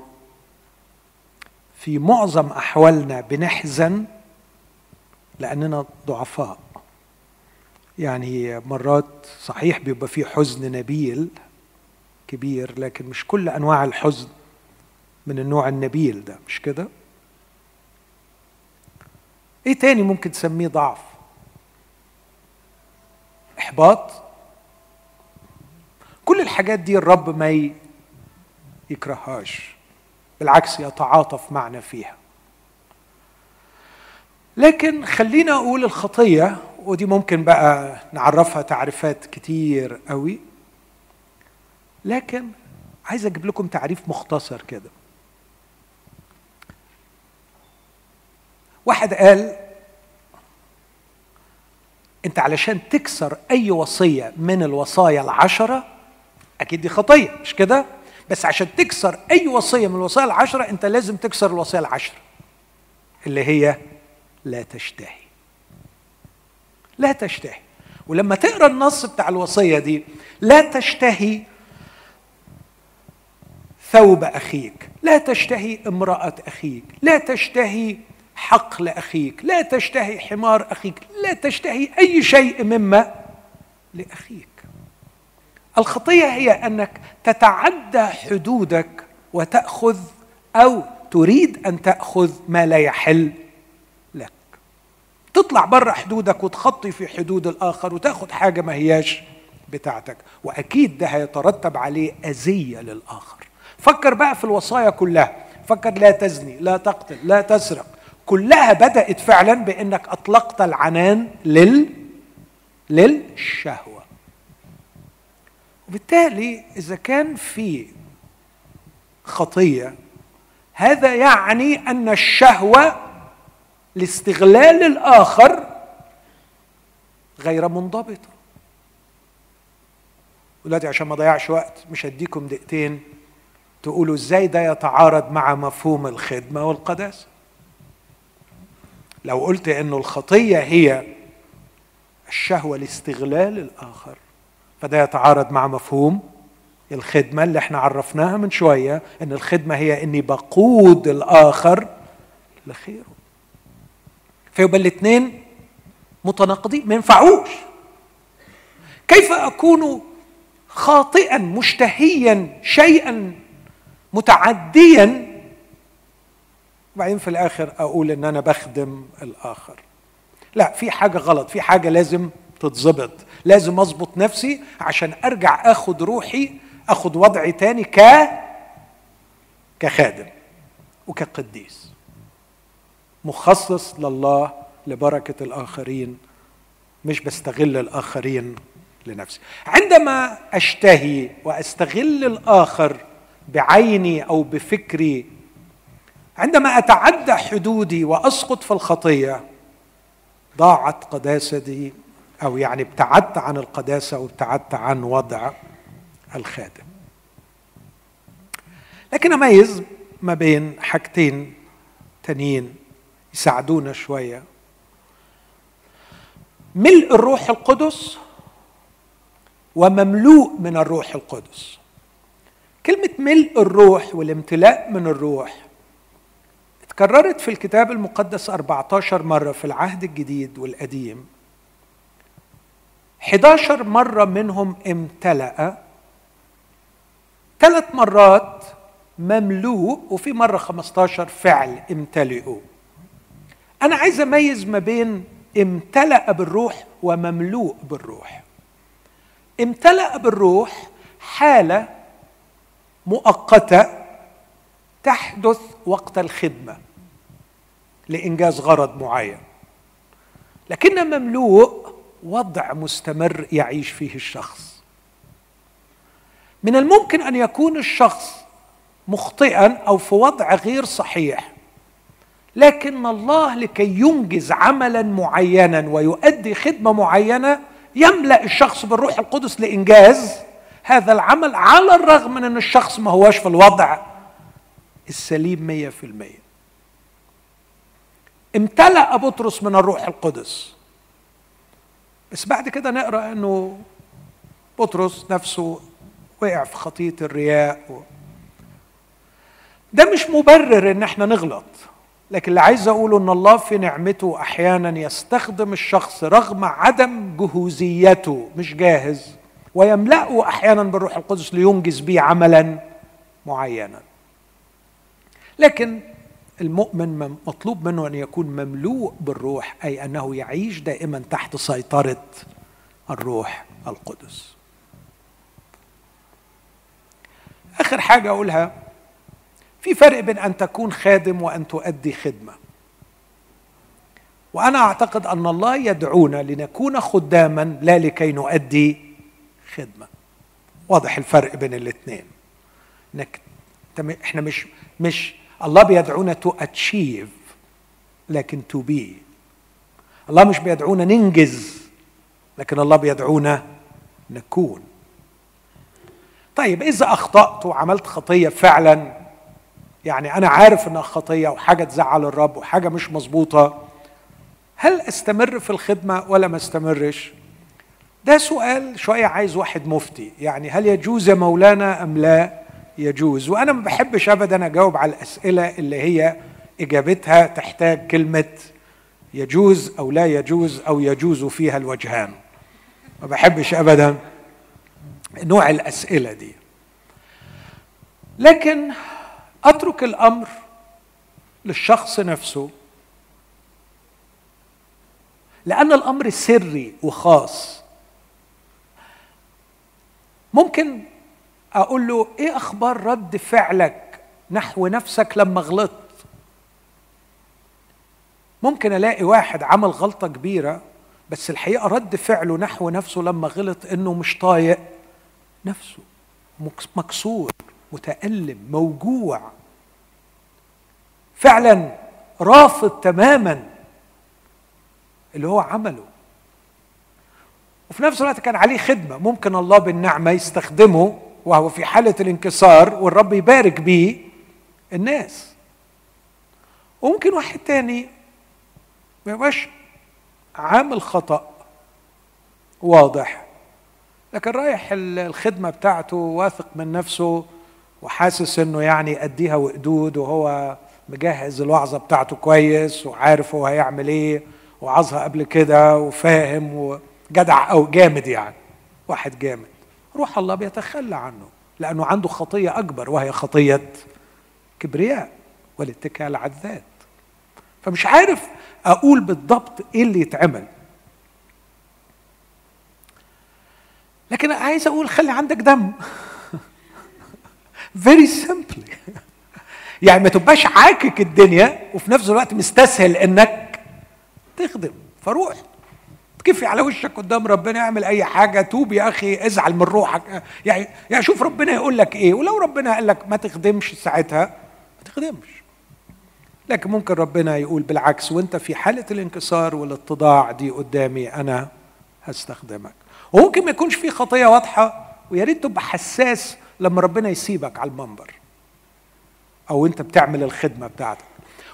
في معظم أحوالنا بنحزن لأننا ضعفاء. يعني مرات صحيح بيبقى في حزن نبيل كبير لكن مش كل أنواع الحزن من النوع النبيل ده مش كده؟ إيه تاني ممكن تسميه ضعف؟ إحباط؟ كل الحاجات دي الرب ما يكرههاش بالعكس يتعاطف معنا فيها. لكن خلينا أقول الخطية ودي ممكن بقى نعرفها تعريفات كتير قوي. لكن عايز أجيب لكم تعريف مختصر كده. واحد قال أنت علشان تكسر أي وصية من الوصايا العشرة أكيد دي خطية مش كده؟ بس عشان تكسر أي وصية من الوصايا العشرة أنت لازم تكسر الوصيه العشرة اللي هي لا تشتهي. لا تشتهي. ولما تقرأ النص بتاع الوصية دي لا تشتهي ثوب أخيك لا تشتهي امرأة أخيك لا تشتهي حق لأخيك. لا تشتهي حمار أخيك. لا تشتهي أي شيء مما لأخيك. الخطية هي أنك تتعدى حدودك وتأخذ أو تريد أن تأخذ ما لا يحل لك. تطلع بره حدودك وتخطي في حدود الآخر وتأخذ حاجة ما هياش بتاعتك. وأكيد ده هيترتب عليه أذية للآخر. فكر بقى في الوصايا كلها. فكر لا تزني لا تقتل لا تسرق كلها بدأت فعلا بأنك أطلقت العنان لل للشهوة. وبالتالي إذا كان في خطية هذا يعني أن الشهوة لاستغلال الآخر غير منضبطة ولادي عشان ما ضيعش وقت مش هديكم دقيقتين تقولوا إزاي ده يتعارض مع مفهوم الخدمة والقداسة. لو قلت إنه الخطية هي الشهوة لاستغلال الآخر فده يتعارض مع مفهوم الخدمة اللي إحنا عرفناها من شوية إن الخدمة هي إني بقود الآخر لخيره. فيبقى الاثنين متناقضين ما ينفعوش. كيف أكون خاطئا مشتهيا شيئا متعديا وبعدين في الآخر أقول إن أنا بخدم الآخر. لا في حاجة غلط في حاجة لازم تتظبط. لازم أظبط نفسي عشان أرجع آخد روحي آخد وضعي تاني ك كخادم وكقديس. مخصص لله لبركة الآخرين مش بستغل الآخرين لنفسي. عندما أشتهي وأستغل الآخر بعيني أو بفكري عندما أتعدى حدودي وأسقط في الخطية ضاعت قداستي أو يعني ابتعدت عن القداسة وابتعدت عن وضع الخادم. لكن أميز ما بين حاجتين تانيين يساعدونا شوية. ملء الروح القدس ومملوء من الروح القدس. كلمة ملء الروح والامتلاء من الروح اتكررت في الكتاب المقدس 14 مرة في العهد الجديد والقديم. 11 مرة منهم امتلأ. ثلاث مرات مملوء وفي مرة 15 فعل امتلئوا أنا عايز أميز ما بين امتلأ بالروح ومملوء بالروح. امتلأ بالروح حالة مؤقتة تحدث وقت الخدمة. لإنجاز غرض معين. لكن مملوء وضع مستمر يعيش فيه الشخص. من الممكن أن يكون الشخص مخطئا أو في وضع غير صحيح لكن الله لكي ينجز عملا معينا ويؤدي خدمة معينة يملأ الشخص بالروح القدس لإنجاز هذا العمل على الرغم من أن الشخص ما هوش في الوضع السليم مية في المية. امتلأ بطرس من الروح القدس. بس بعد كده نقرأ إنه بطرس نفسه وقع في خطية الرياء و... ده مش مبرر إن إحنا نغلط لكن اللي عايز أقوله إن الله في نعمته أحيانا يستخدم الشخص رغم عدم جهوزيته مش جاهز ويملأه أحيانا بالروح القدس لينجز به عملا معينا. لكن المؤمن مطلوب منه أن يكون مملوء بالروح أي أنه يعيش دائما تحت سيطرة الروح القدس. آخر حاجة أقولها في فرق بين أن تكون خادم وأن تؤدي خدمة. وأنا أعتقد أن الله يدعونا لنكون خداما لا لكي نؤدي خدمة. واضح الفرق بين الاثنين. انك إحنا مش مش الله بيدعونا to achieve لكن to be الله مش بيدعونا ننجز لكن الله بيدعونا نكون طيب إذا أخطأت وعملت خطية فعلا يعني أنا عارف إنها خطية وحاجة تزعل الرب وحاجة مش مظبوطة هل أستمر في الخدمة ولا ما أستمرش؟ ده سؤال شوية عايز واحد مفتي يعني هل يجوز يا مولانا أم لا؟ يجوز. وأنا ما بحبش ابدا أجاوب على الأسئلة اللي هي إجابتها تحتاج كلمة يجوز أو لا يجوز أو يجوز فيها الوجهان. ما بحبش ابدا نوع الأسئلة دي. لكن أترك الأمر للشخص نفسه لأن الأمر سري وخاص. ممكن أقول له إيه أخبار رد فعلك نحو نفسك لما غلطت? ممكن ألاقي واحد عمل غلطة كبيرة بس الحقيقة رد فعله نحو نفسه لما غلط إنه مش طايق نفسه مكسور متألم موجوع. فعلا رافض تماما اللي هو عمله. وفي نفس الوقت كان عليه خدمة ممكن الله بالنعمة يستخدمه وهو في حالة الانكسار والرب يبارك بيه الناس. وممكن واحد تاني ما يبقاش عامل خطأ واضح لكن رايح الخدمة بتاعته واثق من نفسه وحاسس إنه يعني اديها وقدود وهو مجهز الوعظة بتاعته كويس وعارف هو هيعمل إيه وعظها قبل كده وفاهم وجدع أو جامد يعني واحد جامد. روح الله بيتخلى عنه لأنه عنده خطية أكبر وهي خطية كبرياء والاتكال على الذات. فمش عارف أقول بالضبط إيه اللي يتعمل. لكن عايز أقول خلي عندك دم. فيري سمبلي يعني ما تبقاش عاكك الدنيا وفي نفس الوقت مستسهل إنك تخدم. فروح. تكفي على وشك قدام ربنا اعمل أي حاجة توب يا أخي ازعل من روحك. يعني يعني شوف ربنا يقول لك إيه ولو ربنا قال لك ما تخدمش ساعتها ما تخدمش. لكن ممكن ربنا يقول بالعكس وانت في حالة الانكسار والاتضاع دي قدامي أنا هستخدمك. وممكن ما يكونش في خطية واضحة ويا ريت تبقى حساس لما ربنا يسيبك على المنبر. أو انت بتعمل الخدمة بتاعتك.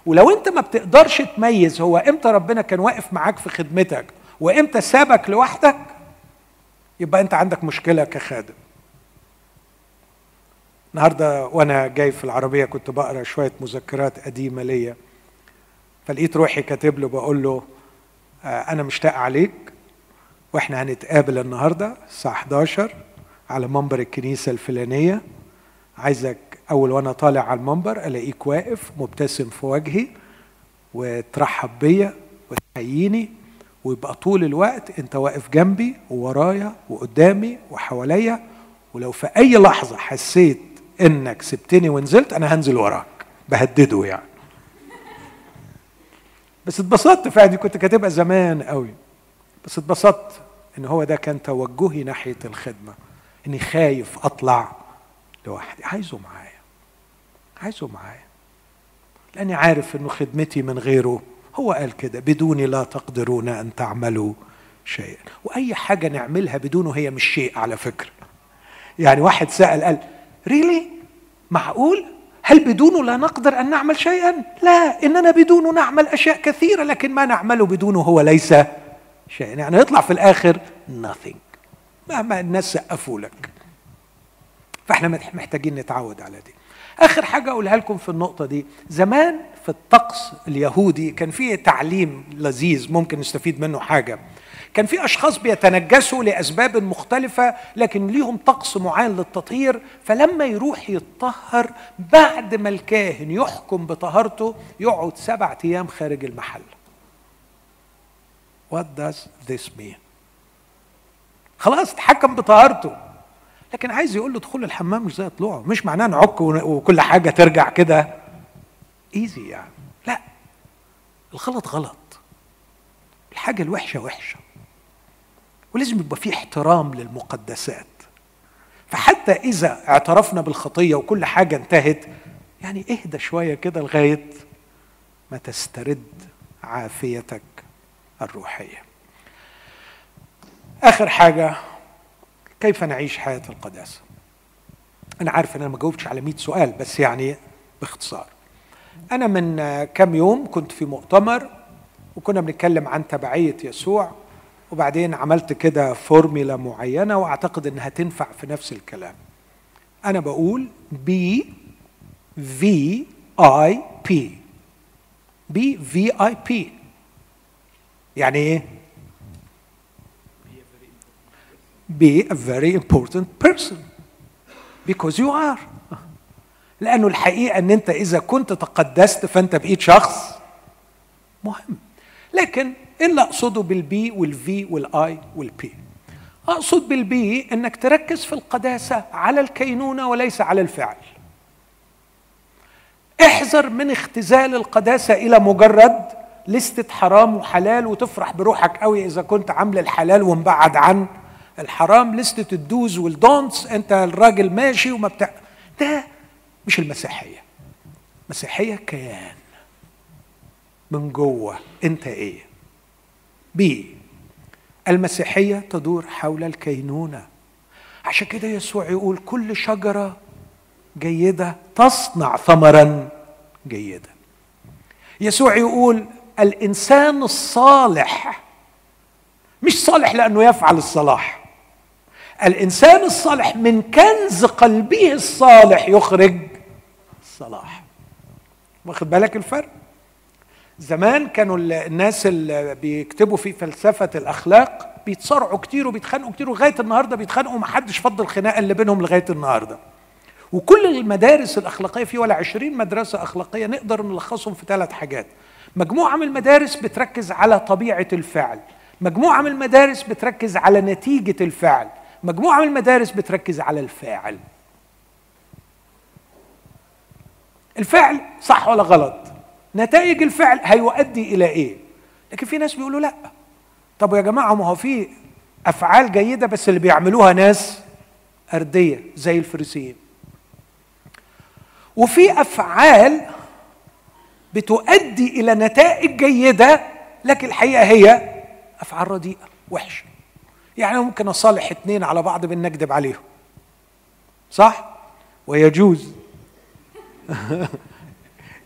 ولو انت ما بتقدرش تميز هو إمتى ربنا كان واقف معاك في خدمتك؟ وإمتى سابك لوحدك؟ يبقى أنت عندك مشكلة كخادم. النهارده وأنا جاي في العربية كنت بقرأ شوية مذكرات قديمة ليا. فلقيت روحي كاتب له بقول له آه، أنا مشتاق عليك وإحنا هنتقابل النهارده الساعة 11 على منبر الكنيسة الفلانية. عايزك أول وأنا طالع على المنبر ألاقيك واقف مبتسم في وجهي وترحب بيا وتحييني ويبقى طول الوقت انت واقف جنبي وورايا وقدامي وحواليا. ولو في أي لحظة حسيت إنك سبتني ونزلت أنا هنزل وراك. بهدده يعني. بس اتبسطت فعلا كنت كاتبها زمان قوي. بس اتبسطت إن هو ده كان توجهي ناحية الخدمة. إني خايف أطلع لوحدي. عايزه معايا. عايزه معايا. لأني عارف إنه خدمتي من غيره. هو قال كده بدوني لا تقدرون أن تعملوا شيئا. وأي حاجة نعملها بدونه هي مش شيء على فكرة. يعني واحد سأل قال ريلي معقول؟ هل بدونه لا نقدر أن نعمل شيئا؟ لا إننا بدونه نعمل أشياء كثيرة لكن ما نعمله بدونه هو ليس شيئا. يعني يطلع في الآخر nothing. مهما الناس سقفوا لك. فإحنا محتاجين نتعود على دي. آخر حاجة أقولها لكم في النقطة دي. زمان في الطقس اليهودي كان فيه تعليم لذيذ ممكن نستفيد منه حاجة. كان في أشخاص بيتنجسوا لأسباب مختلفة لكن ليهم طقس معين للتطهير فلما يروح يتطهر بعد ما الكاهن يحكم بطهارته يقعد سبعة أيام خارج المحل. What does this mean? خلاص اتحكم بطهارته لكن عايز يقول له دخول الحمام مش زي طلوعه مش معناه نعك وكل حاجة ترجع كده. ايزي يعني. لا. الغلط غلط. الحاجة الوحشة وحشة. ولازم يبقى في احترام للمقدسات. فحتى إذا اعترفنا بالخطية وكل حاجة انتهت يعني اهدى شوية كده لغاية ما تسترد عافيتك الروحية. آخر حاجة كيف نعيش حياة القداسة؟ أنا عارف إن أنا ما جاوبتش على 100 سؤال بس يعني باختصار. أنا من كام يوم كنت في مؤتمر وكنا بنتكلم عن تبعية يسوع وبعدين عملت كده فورميلا معينة وأعتقد إنها تنفع في نفس الكلام. أنا بقول B V I P B V I P يعني إيه؟ Be a very important person. Because you are. لأنه الحقيقة إن أنت إذا كنت تقدست فأنت بقيت شخص مهم. لكن إيه اللي أقصده بالبي والفي والآي والبي. أقصد بال be إنك تركز في القداسة على الكينونة وليس على الفعل. احذر من اختزال القداسة إلى مجرد لستة حرام وحلال وتفرح بروحك قوي إذا كنت عامل الحلال ومبعد عن الحرام. لستة ال dos وال don'ts أنت الراجل ماشي وما بتاع ده مش المسيحية. مسيحية كيان من جوه. انت إيه؟ بي. المسيحية تدور حول الكينونة. عشان كده يسوع يقول كل شجرة جيدة تصنع ثمرا جيدا يسوع يقول الإنسان الصالح مش صالح لأنه يفعل الصلاح. الإنسان الصالح من كنز قلبه الصالح يخرج الصلاح. واخد بالك الفرق؟ زمان كانوا الناس اللي بيكتبوا في فلسفة الأخلاق بيتصارعوا كتير وبيتخانقوا كتير ولغايه النهارده بيتخانقوا ومحدش فض الخناقة اللي بينهم لغاية النهارده. وكل المدارس الأخلاقية في ولا عشرين مدرسة أخلاقية نقدر نلخصهم في ثلاث حاجات. مجموعة من المدارس بتركز على طبيعة الفعل. مجموعة من المدارس بتركز على نتيجة الفعل. مجموعة من المدارس بتركز على الفاعل. الفعل صح ولا غلط؟ نتائج الفعل هيؤدي إلى إيه؟ لكن في ناس بيقولوا لأ. طب يا جماعة ما هو في أفعال جيدة بس اللي بيعملوها ناس أردية زي الفريسيين. وفي أفعال بتؤدي إلى نتائج جيدة لكن الحقيقة هي أفعال رديئة وحشة. يعني ممكن أصالح اثنين على بعض بان نكذب عليهم. صح؟ ويجوز.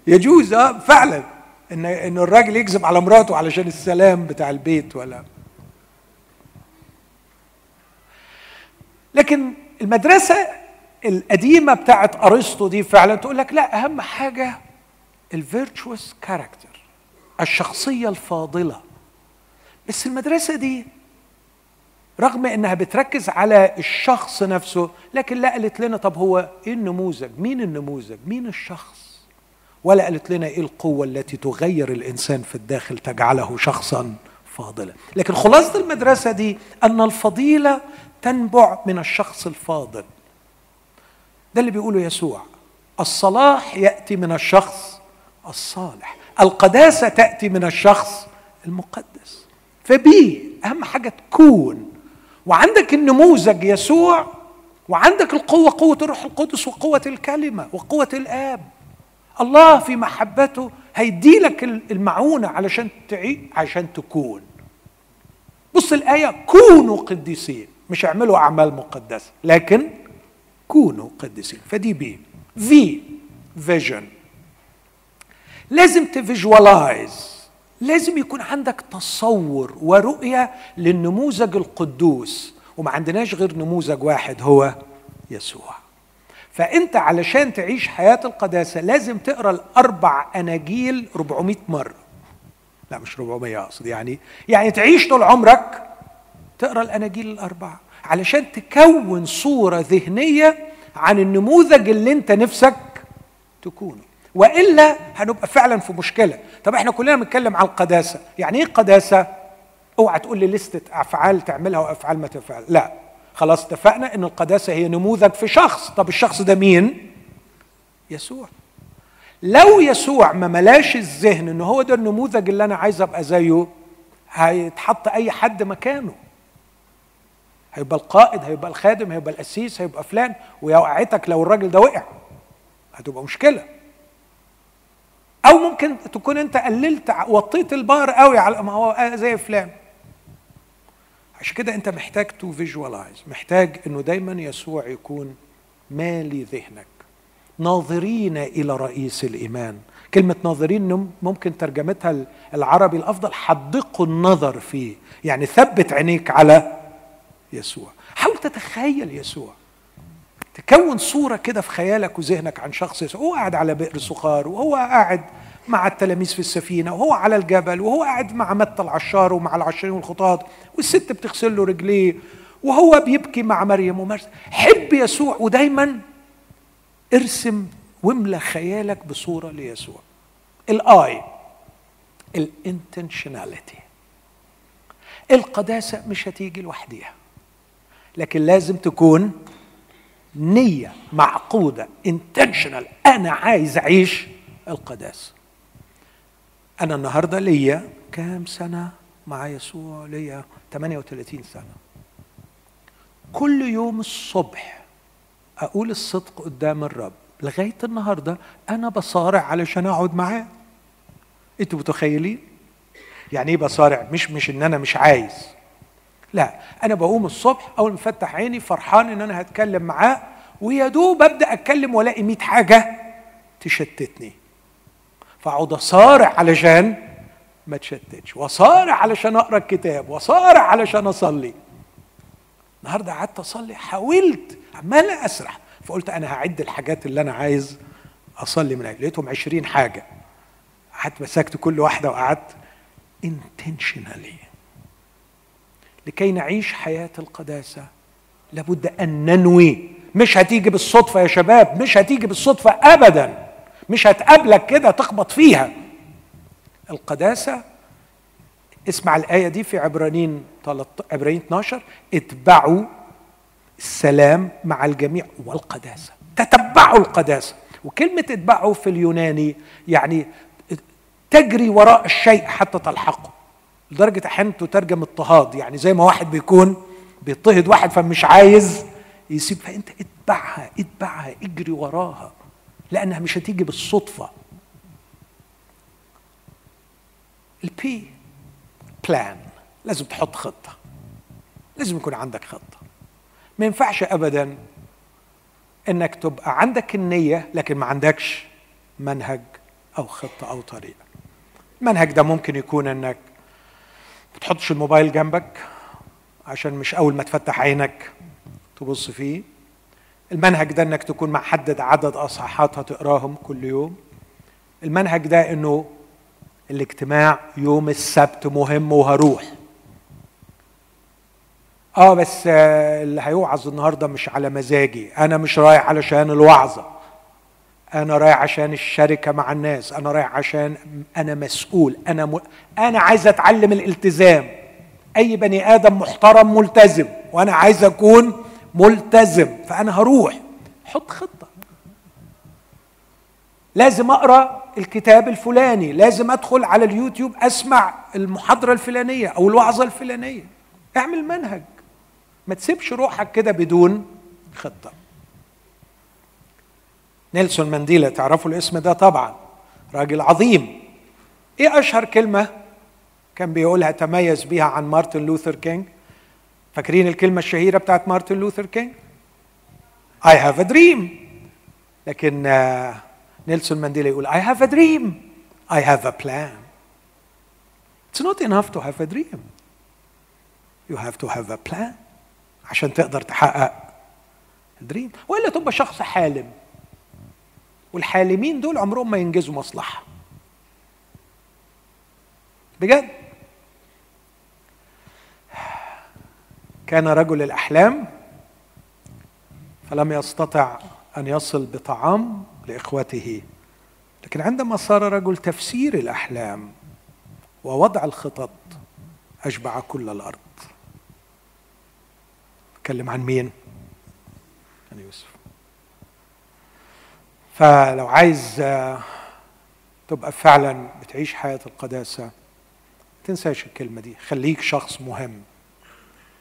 يجوز آه فعلا. ان إن الراجل يكذب على مراته علشان السلام بتاع البيت ولا. لكن المدرسة القديمة بتاعت أرسطو دي فعلا تقول لك لا أهم حاجة ال virtuous character الشخصية الفاضلة. بس المدرسة دي رغم إنها بتركز على الشخص نفسه لكن لا قالت لنا طب هو إيه النموذج؟ مين النموذج؟ مين الشخص؟ ولا قالت لنا إيه القوة التي تغير الإنسان في الداخل تجعله شخصا فاضلا. لكن خلاصة المدرسة دي أن الفضيلة تنبع من الشخص الفاضل. ده اللي بيقوله يسوع. الصلاح يأتي من الشخص الصالح. القداسة تأتي من الشخص المقدس. فبي أهم حاجة تكون وعندك النموذج يسوع وعندك القوة قوة الروح القدس وقوة الكلمة وقوة الآب. الله في محبته هيدي لك المعونة علشان تعيش عشان تكون. بص الآية كونوا قديسين مش اعملوا أعمال مقدسة لكن كونوا قديسين. فدي بي. في فيجن لازم تفيجوالايز لازم يكون عندك تصور ورؤية للنموذج القدوس. وما عندناش غير نموذج واحد هو يسوع. فأنت علشان تعيش حياة القداسة لازم تقرأ الأربع أناجيل 400 مرة. لا مش 400 أقصد يعني يعني تعيش طول عمرك تقرأ الأناجيل الأربعة علشان تكون صورة ذهنية عن النموذج اللي أنت نفسك تكونه. وإلا هنبقى فعلا في مشكلة. طب إحنا كلنا بنتكلم عن القداسة. يعني إيه قداسه أوعى تقول لي لستة أفعال تعملها وأفعال ما تفعل. لا. خلاص اتفقنا إن القداسة هي نموذج في شخص. طب الشخص ده مين؟ يسوع. لو يسوع ما ملاش الذهن إن هو ده النموذج اللي أنا عايز أبقى زيه هيتحط أي حد مكانه. هيبقى القائد هيبقى الخادم هيبقى القسيس هيبقى فلان. ويا وقعتك لو الراجل ده وقع. هتبقى مشكلة. أو ممكن تكون أنت قللت وطيت البار قوي على ما هو زي فلان. عشان كده أنت محتاج to visualize محتاج إنه دايما يسوع يكون مالي ذهنك. ناظرين إلى رئيس الإيمان. كلمة ناظرين ممكن ترجمتها العربي الأفضل حدقوا النظر فيه. يعني ثبت عينيك على يسوع. حاول تتخيل يسوع. تكون صورة كده في خيالك وذهنك عن شخص هو قاعد على بئر سخار وهو قاعد مع التلاميذ في السفينة وهو على الجبل وهو قاعد مع متى العشار ومع العشرين والخطاط والست بتغسل له رجليه وهو بيبكي مع مريم ومرسى حب يسوع ودايما ارسم واملى خيالك بصورة ليسوع. الآي الانتشناليتي القداسة مش هتيجي لوحديها لكن لازم تكون نية معقودة intentional أنا عايز أعيش القداسة أنا النهاردة ليا كام سنة؟ مع يسوع ليا 38 سنة. كل يوم الصبح أقول الصدق قدام الرب لغاية النهاردة أنا بصارع علشان أقعد معاه. أنتوا متخيلين؟ يعني إيه بصارع؟ مش مش إن أنا مش عايز. لا أنا بقوم الصبح أول ما أفتح عيني فرحان إن أنا هتكلم معاه ويا دوب أبدأ أتكلم وألاقي 100 حاجة تشتتني. فأقعد أصارع علشان ما تشتتش وأصارع علشان أقرأ الكتاب وأصارع علشان أصلي. النهارده قعدت أصلي حاولت عمال أسرح فقلت أنا هعد الحاجات اللي أنا عايز أصلي منها. لقيتهم 20 حاجة. قعدت مسكت كل واحدة وقعدت intentionally لكي نعيش حياة القداسة. لابد أن ننوي. مش هتيجي بالصدفة يا شباب مش هتيجي بالصدفة ابدا. مش هتقابلك كده تخبط فيها. القداسة اسمع الآية دي في عبرانيين عبرانيين 12 اتبعوا السلام مع الجميع والقداسة. تتبعوا القداسة. وكلمة اتبعوا في اليوناني يعني تجري وراء الشيء حتى تلحقه. لدرجة أحيانا تترجم اضطهاد. يعني زي ما واحد بيكون بيضطهد واحد فمش عايز يسيب فأنت اتبعها اتبعها اجري وراها لأنها مش هتيجي بالصدفة. ال B plan لازم تحط خطة. لازم يكون عندك خطة. ما ينفعش ابدا إنك تبقى عندك النية لكن ما عندكش منهج أو خطة أو طريقة. المنهج ده ممكن يكون إنك ما تحطش الموبايل جنبك عشان مش أول ما تفتح عينك تبص فيه. المنهج ده إنك تكون محدد عدد أصحاحات هتقراهم كل يوم. المنهج ده إنه الاجتماع يوم السبت مهم وهروح. آه بس اللي هيوعظ النهارده مش على مزاجي. أنا مش رايح علشان الوعظة. أنا رايح عشان الشركة مع الناس أنا رايح عشان أنا مسؤول أنا م... أنا عايز أتعلم الالتزام. أي بني آدم محترم ملتزم وأنا عايز أكون ملتزم فأنا هروح. حط خطة. لازم أقرأ الكتاب الفلاني لازم أدخل على اليوتيوب أسمع المحاضرة الفلانية أو الوعظة الفلانية. اعمل منهج. ما تسيبش روحك كده بدون خطة. نيلسون مانديلا تعرفوا الاسم ده طبعا. راجل عظيم. إيه أشهر كلمة كان بيقولها تميز بيها عن مارتن لوثر كينج؟ فاكرين الكلمة الشهيرة بتاعت مارتن لوثر كينج؟ I have a dream. لكن uh, نيلسون مانديلا يقول I have a dream. I have a plan. It's not enough to have a dream. You have to have a plan. عشان تقدر تحقق ال dream وإلا تبقى شخص حالم. والحالمين دول عمرهم ما ينجزوا مصلحة. بجد؟ كان رجل الأحلام فلم يستطع أن يصل بطعام لإخوته. لكن عندما صار رجل تفسير الأحلام ووضع الخطط أشبع كل الأرض. أتكلم عن مين؟ عن يوسف. فلو عايز تبقى فعلا بتعيش حياة القداسة تنساش الكلمة دي خليك شخص مهم.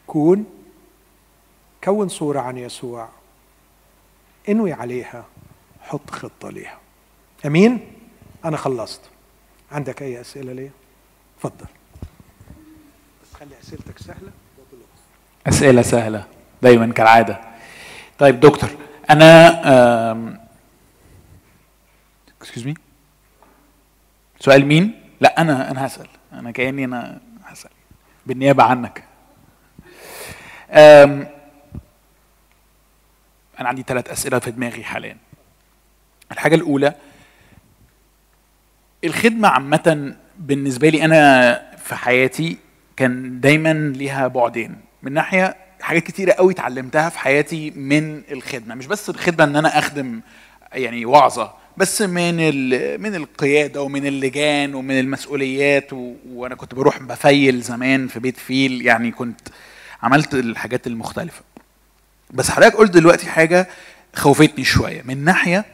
كون كون صورة عن يسوع انوي عليها حط خطة ليها. أمين؟ أنا خلصت. عندك أي أسئلة ليا؟ اتفضل. بس خلي أسئلتك سهلة. أسئلة سهلة دايما كالعادة. طيب دكتور أنا excuse me سؤال مين؟ لا أنا أنا هسأل. أنا كأني أنا هسأل. بالنيابة عنك. أم أنا عندي ثلاث أسئلة في دماغي حاليا. الحاجة الأولى الخدمة عامة بالنسبة لي أنا في حياتي كان دايما ليها بعدين. من ناحية حاجات كتيرة قوي اتعلمتها في حياتي من الخدمة. مش بس الخدمة إن أنا أخدم يعني وعظة. بس من من القيادة ومن اللجان ومن المسؤوليات. وأنا كنت بروح بفيل زمان في بيت فيل. يعني كنت عملت الحاجات المختلفة. بس حضرتك قلت دلوقتي حاجة خوفتني شوية. من ناحية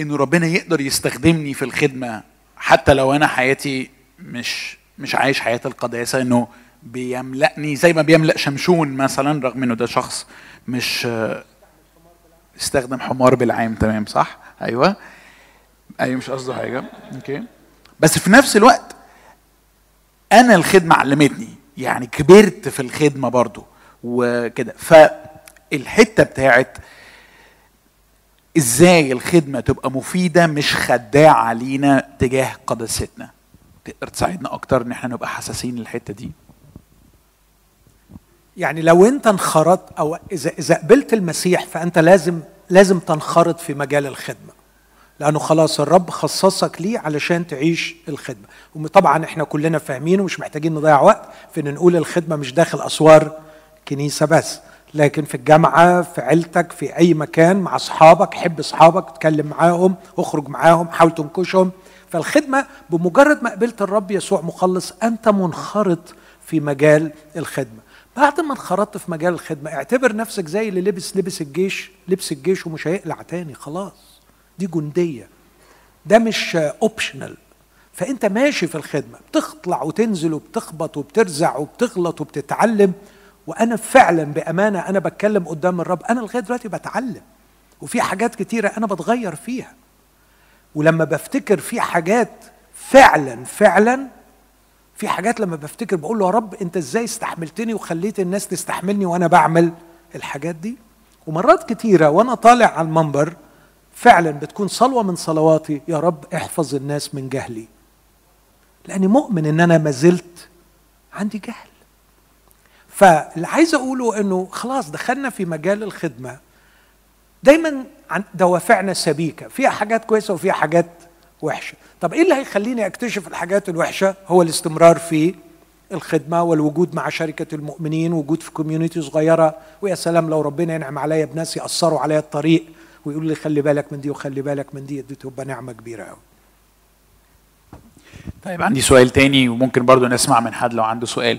انه ربنا يقدر يستخدمني في الخدمة حتى لو أنا حياتي مش مش عايش حياة القداسة إنه بيملأني زي ما بيملأ شمشون مثلا رغم إنه ده شخص مش استخدم حمار بالعام. تمام صح؟ أيوه. أيوه مش قصده حاجة. أوكي. بس في نفس الوقت أنا الخدمة علمتني. يعني كبرت في الخدمة برضو وكده. فالحتة بتاعت إزاي الخدمة تبقى مفيدة مش خداعة لينا تجاه قداستنا. تقدر تساعدنا أكتر إن إحنا نبقى حساسين للحتة دي؟ يعني لو أنت انخرطت أو إذا إذا قبلت المسيح فأنت لازم لازم تنخرط في مجال الخدمة. لأنه خلاص الرب خصصك ليه علشان تعيش الخدمة. وطبعا إحنا كلنا فاهمين ومش محتاجين نضيع وقت في إن نقول الخدمة مش داخل أسوار كنيسة بس لكن في الجامعة في عيلتك في أي مكان مع أصحابك حب أصحابك اتكلم معاهم اخرج معاهم حاول تنكشهم. فالخدمة بمجرد ما قبلت الرب يسوع مخلص أنت منخرط في مجال الخدمة. بعد ما انخرطت في مجال الخدمة اعتبر نفسك زي اللي لبس لبس الجيش لبس الجيش ومش هيقلع تاني خلاص. دي جندية. ده مش اوبشنال فأنت ماشي في الخدمة بتطلع وتنزل وبتخبط وبترزع وبتغلط وبتتعلم وأنا فعلا بأمانة أنا بتكلم قدام الرب أنا لغاية دلوقتي بتعلم وفي حاجات كتيرة أنا بتغير فيها. ولما بفتكر في حاجات فعلا فعلا في حاجات لما بفتكر بقول له يا رب أنت إزاي استحملتني وخليت الناس تستحملني وأنا بعمل الحاجات دي؟ ومرات كتيرة وأنا طالع على المنبر فعلا بتكون صلوة من صلواتي يا رب احفظ الناس من جهلي. لأني مؤمن إن أنا ما زلت عندي جهل. فاللي عايز أقوله إنه خلاص دخلنا في مجال الخدمة. دايما دوافعنا سبيكة. فيها حاجات كويسة وفيها حاجات وحشة. طب إيه اللي هيخليني أكتشف الحاجات الوحشة؟ هو الاستمرار في الخدمة والوجود مع شركة المؤمنين وجود في كوميونتي صغيرة. ويا سلام لو ربنا ينعم عليا بناس يأثروا عليا الطريق. ويقول لي خلي بالك من دي وخلي بالك من دي دي تبقى نعمة كبيرة قوي طيب عندي سؤال تاني وممكن برضو نسمع من حد لو عنده سؤال.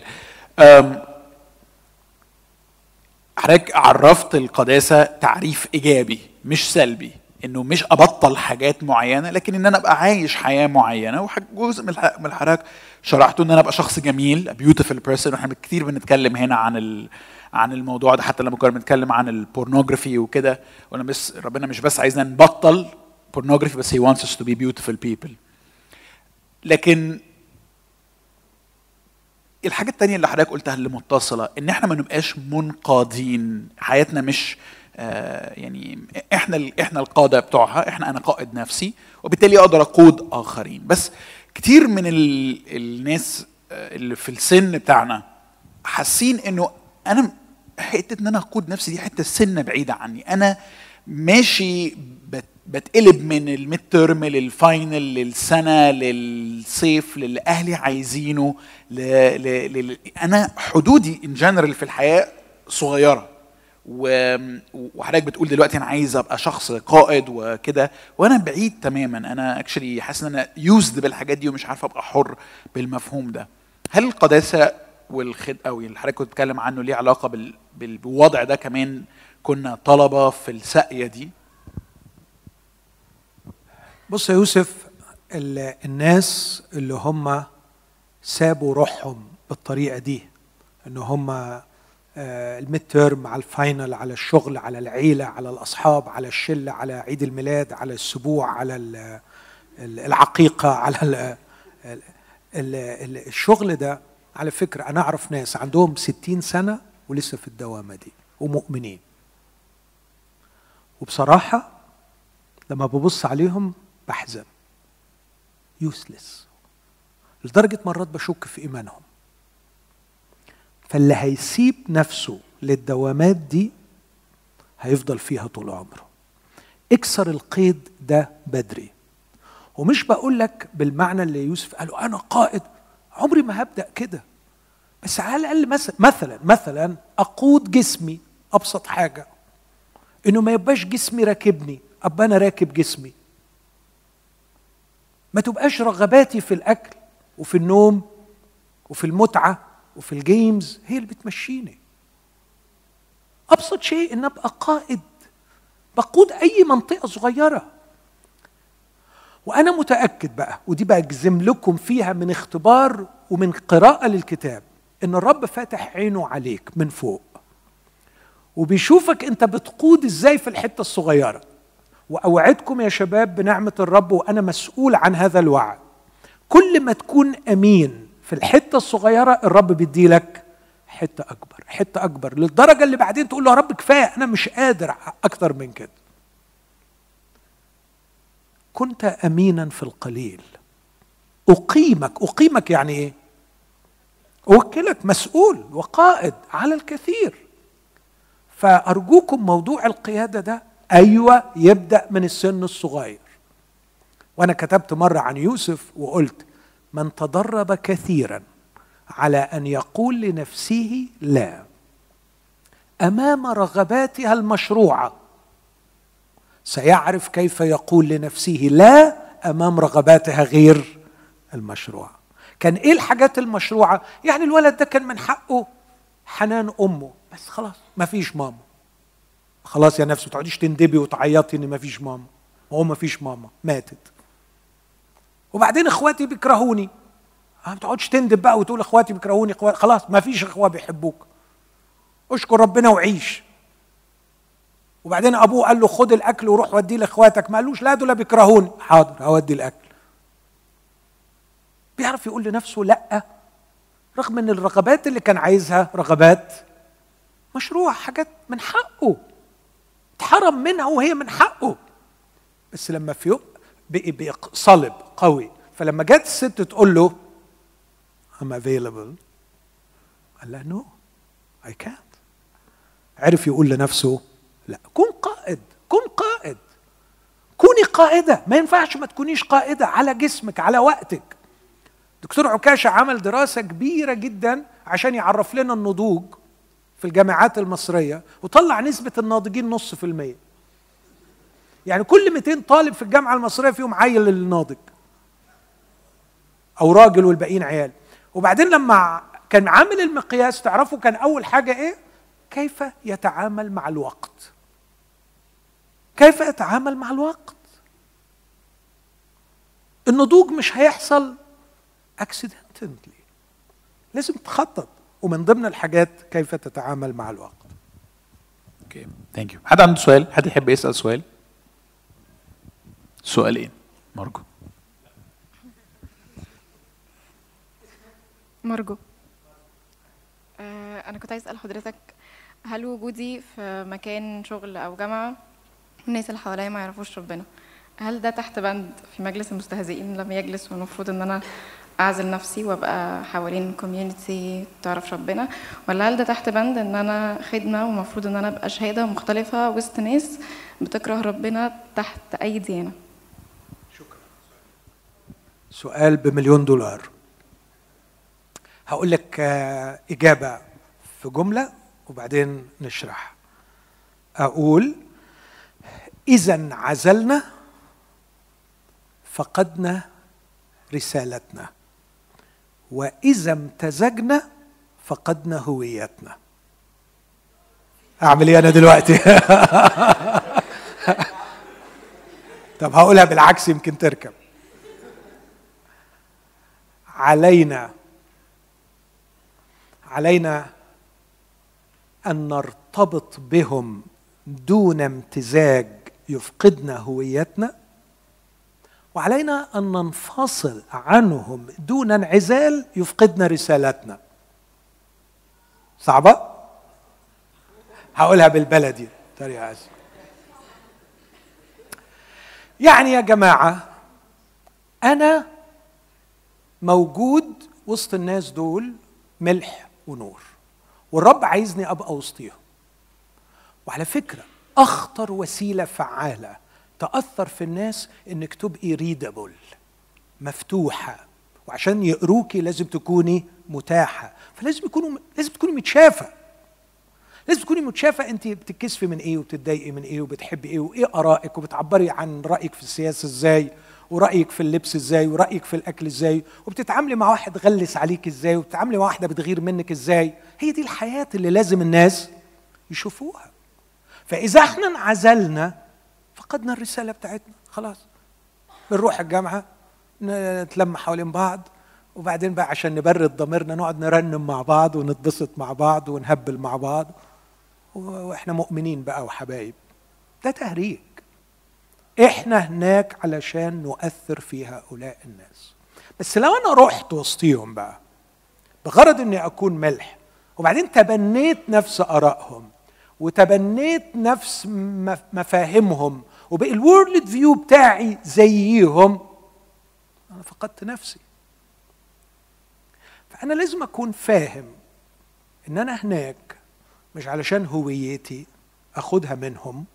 حضرتك عرفت القداسة تعريف إيجابي مش سلبي إنه مش أبطل حاجات معينة لكن إن أنا أبقى عايش حياة معينة وجزء من الحراك شرحته إن أنا أبقى شخص جميل beautiful person وإحنا كتير بنتكلم هنا عن عن الموضوع ده حتى لما كنا بنتكلم عن ال pornography وكده وأنا بس ربنا مش بس عايزنا نبطل بورنوجرافي بس he wants us to be beautiful people. لكن الحاجة التانية اللي حضرتك قلتها اللي متصلة إن إحنا ما نبقاش منقادين. حياتنا مش آه يعني إحنا إحنا القادة بتوعها إحنا أنا قائد نفسي وبالتالي أقدر أقود آخرين. بس كتير من ال الناس اللي في السن بتاعنا حاسين إنه أنا حتة إن أنا أقود نفسي دي حتة سنة بعيدة عني. أنا ماشي بتقلب من ال midterm لل final للسنة للصيف للي أهلي عايزينه ل... ل... ل... أنا حدودي in general في الحياة صغيرة. و... وحضرتك بتقول دلوقتي أنا عايز أبقى شخص قائد وكده وأنا بعيد تماما. أنا actually حاسس إن أنا used بالحاجات دي ومش عارف أبقى حر بالمفهوم ده. هل القداسة والخد أو اللي حضرتك كنت بتتكلم عنه ليه علاقة بال... بالوضع ده كمان كنا طلبة في الساقية دي. بص يا يوسف الناس اللي هم سابوا روحهم بالطريقة دي إن هم ال midterm على ال final على الشغل على العيلة على الأصحاب على الشلة على عيد الميلاد على السبوع على العقيقة على الشغل ده على فكرة أنا أعرف ناس عندهم ستين سنة ولسه في الدوامة دي ومؤمنين. وبصراحة لما ببص عليهم بحزن. يوسلس لدرجة مرات بشك في إيمانهم. فاللي هيسيب نفسه للدوامات دي هيفضل فيها طول عمره. اكسر القيد ده بدري. ومش بقول لك بالمعنى اللي يوسف قاله أنا قائد عمري ما هبدأ كده. بس على الأقل مثلا مثلا مثلا أقود جسمي أبسط حاجة. إنه ما يبقاش جسمي راكبني أبقى أنا راكب جسمي. ما تبقاش رغباتي في الأكل وفي النوم وفي المتعة وفي الجيمز هي اللي بتمشيني. أبسط شيء إن أبقى قائد. بقود أي منطقة صغيرة. وأنا متأكد بقى ودي بجزم لكم فيها من اختبار ومن قراءة للكتاب. إن الرب فاتح عينه عليك من فوق وبيشوفك أنت بتقود إزاي في الحتة الصغيرة. وأوعدكم يا شباب بنعمة الرب وأنا مسؤول عن هذا الوعد. كل ما تكون أمين في الحتة الصغيرة الرب بيدي لك حتة أكبر حتة أكبر. للدرجة اللي بعدين تقول له يا رب كفاية أنا مش قادر أكتر من كده. كنت امينا في القليل. أقيمك أقيمك يعني إيه؟ اوكلك مسؤول وقائد على الكثير. فأرجوكم موضوع القيادة ده أيوه يبدأ من السن الصغير. وأنا كتبت مرة عن يوسف وقلت من تدرب كثيرا على أن يقول لنفسه لا. أمام رغباتها المشروعة سيعرف كيف يقول لنفسه لا أمام رغباتها غير المشروعة. كان إيه الحاجات المشروعة؟ يعني الولد ده كان من حقه حنان أمه. بس خلاص ما فيش ماما. خلاص يا نفسي ما تقعديش تندبي وتعيطي إن ما فيش ماما. وهو ما فيش ماما ماتت. وبعدين إخواتي بيكرهوني. ما تقعدش تندب بقى وتقول إخواتي بيكرهوني خلاص ما فيش إخوة بيحبوك. أشكر ربنا وعيش. وبعدين أبوه قال له خد الأكل وروح وديه لإخواتك. ما قالوش لا دول بيكرهوني. حاضر هودي الأكل. بيعرف يقول لنفسه لأ. رغم إن الرغبات اللي كان عايزها رغبات مشروع حاجات من حقه اتحرم منها وهي من حقه. بس لما في بقي صلب قوي. فلما جت الست تقول له I'm available. قال لها no I can't. عرف يقول لنفسه لأ كن قائد كن قائد. كوني قائدة. ما ينفعش ما تكونيش قائدة على جسمك على وقتك. دكتور عكاشة عمل دراسة كبيرة جدا عشان يعرف لنا النضوج في الجامعات المصرية وطلع نسبة الناضجين نص في المية. يعني كل 200 طالب في الجامعة المصرية فيهم عيل الناضج أو راجل والباقيين عيال. وبعدين لما كان عامل المقياس تعرفوا كان أول حاجة إيه؟ كيف يتعامل مع الوقت؟ كيف يتعامل مع الوقت؟ النضوج مش هيحصل accidentally لازم تخطط. ومن ضمن الحاجات كيف تتعامل مع الوقت. okay thank you حد عنده سؤال؟ حد يحب يسأل سؤال؟ سؤالين مرجو مرجو آه أنا كنت عايز أسأل حضرتك هل وجودي في مكان شغل أو جامعة الناس اللي حواليا ما يعرفوش ربنا هل ده تحت بند في مجلس المستهزئين لما يجلس والمفروض إن أنا أعزل نفسي وأبقى حوالين كوميونتي تعرف ربنا. ولا هل ده تحت بند إن أنا خدمة ومفروض إن أنا أبقى شهادة مختلفة وسط ناس بتكره ربنا تحت أي ديانة؟ شكرا. سؤال بمليون دولار. هقول لك آه، إجابة في جملة وبعدين نشرح. أقول اذا عزلنا فقدنا رسالتنا. وإذا امتزجنا فقدنا هويتنا أعمل إيه أنا دلوقتي؟ طب هقولها بالعكس يمكن تركب. علينا علينا أن نرتبط بهم دون امتزاج يفقدنا هويتنا وعلينا أن ننفصل عنهم دون انعزال يفقدنا رسالتنا صعبة؟ هقولها بالبلدي. اسف يعني يا جماعة أنا موجود وسط الناس دول ملح ونور والرب عايزني أبقى وسطيهم. وعلى فكرة أخطر وسيلة فعالة تأثر في الناس إنك تبقي ريدابل مفتوحة. وعشان يقروكي لازم تكوني متاحة. فلازم يكونوا لازم تكوني متشافة. لازم تكوني متشافة انت بتتكسفي من إيه وبتتضايقي من إيه وبتحبي إيه وإيه آرائك وبتعبري عن رأيك في السياسة إزاي ورأيك في اللبس إزاي ورأيك في الأكل إزاي وبتتعاملي مع واحد غلس عليك إزاي وبتتعاملي مع واحدة بتغير منك إزاي. هي دي الحياة اللي لازم الناس يشوفوها. فإذا إحنا انعزلنا فقدنا الرسالة بتاعتنا خلاص. بنروح الجامعة نتلم حوالين بعض وبعدين بقى عشان نبرد ضميرنا نقعد نرنم مع بعض ونتبسط مع بعض ونهبل مع بعض. وإحنا مؤمنين بقى وحبايب. ده تهريج. إحنا هناك علشان نؤثر في هؤلاء الناس. بس لو أنا رحت وسطيهم بقى بغرض إني أكون ملح وبعدين تبنيت نفس آرائهم وتبنيت نفس مفاهيمهم وبقي ال worldview بتاعي زيهم. أنا فقدت نفسي. فأنا لازم أكون فاهم إن أنا هناك مش علشان هويتي أخدها منهم.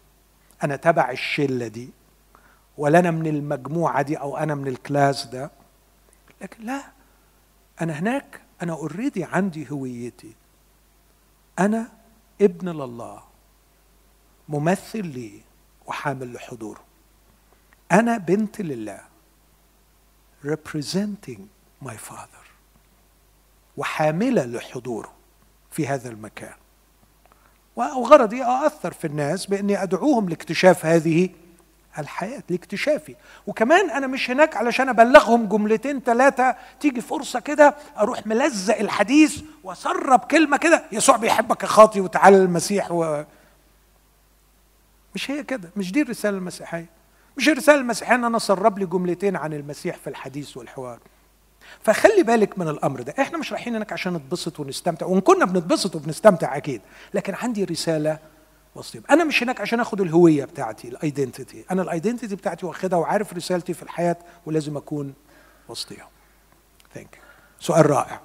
أنا تبع الشلة دي ولا أنا من المجموعة دي أو أنا من الكلاس ده. لكن لا أنا هناك أنا already عندي هويتي. أنا ابن لله ممثل ليه وحامل لحضوره أنا بنت لله representing my father وحاملة لحضوره في هذا المكان. وغرضي اثر في الناس بأني أدعوهم لاكتشاف هذه الحياة لاكتشافي. وكمان أنا مش هناك علشان أبلغهم جملتين ثلاثة تيجي فرصة كده أروح ملزق الحديث وأسرب كلمة كده يسوع بيحبك يا خاطي وتعالى المسيح و... مش هي كده مش دي الرسالة المسيحية. مش الرسالة المسيحية إن أنا أسرب لي جملتين عن المسيح في الحديث والحوار. فخلي بالك من الأمر ده. إحنا مش رايحين هناك عشان نتبسط ونستمتع وإن كنا بنتبسط وبنستمتع أكيد لكن عندي رسالة وسطهم أنا مش هناك عشان آخد الهوية بتاعتي ال identity أنا ال identity بتاعتي واخدها وعارف رسالتي في الحياة ولازم أكون وسطهم thank سؤال رائع.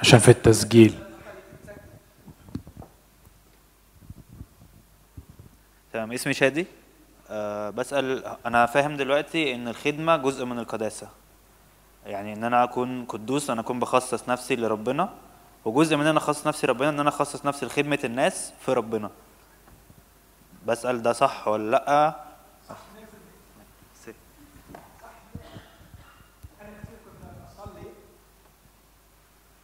عشان في التسجيل. تمام اسمي شادي. أه بسأل أنا فاهم دلوقتي إن الخدمة جزء من القداسة. يعني إن أنا أكون قدوس أنا أكون بخصص نفسي لربنا وجزء من إن أنا أخصص نفسي لربنا إن أنا أخصص نفسي لخدمة الناس في ربنا. بسأل ده صح ولا لأ؟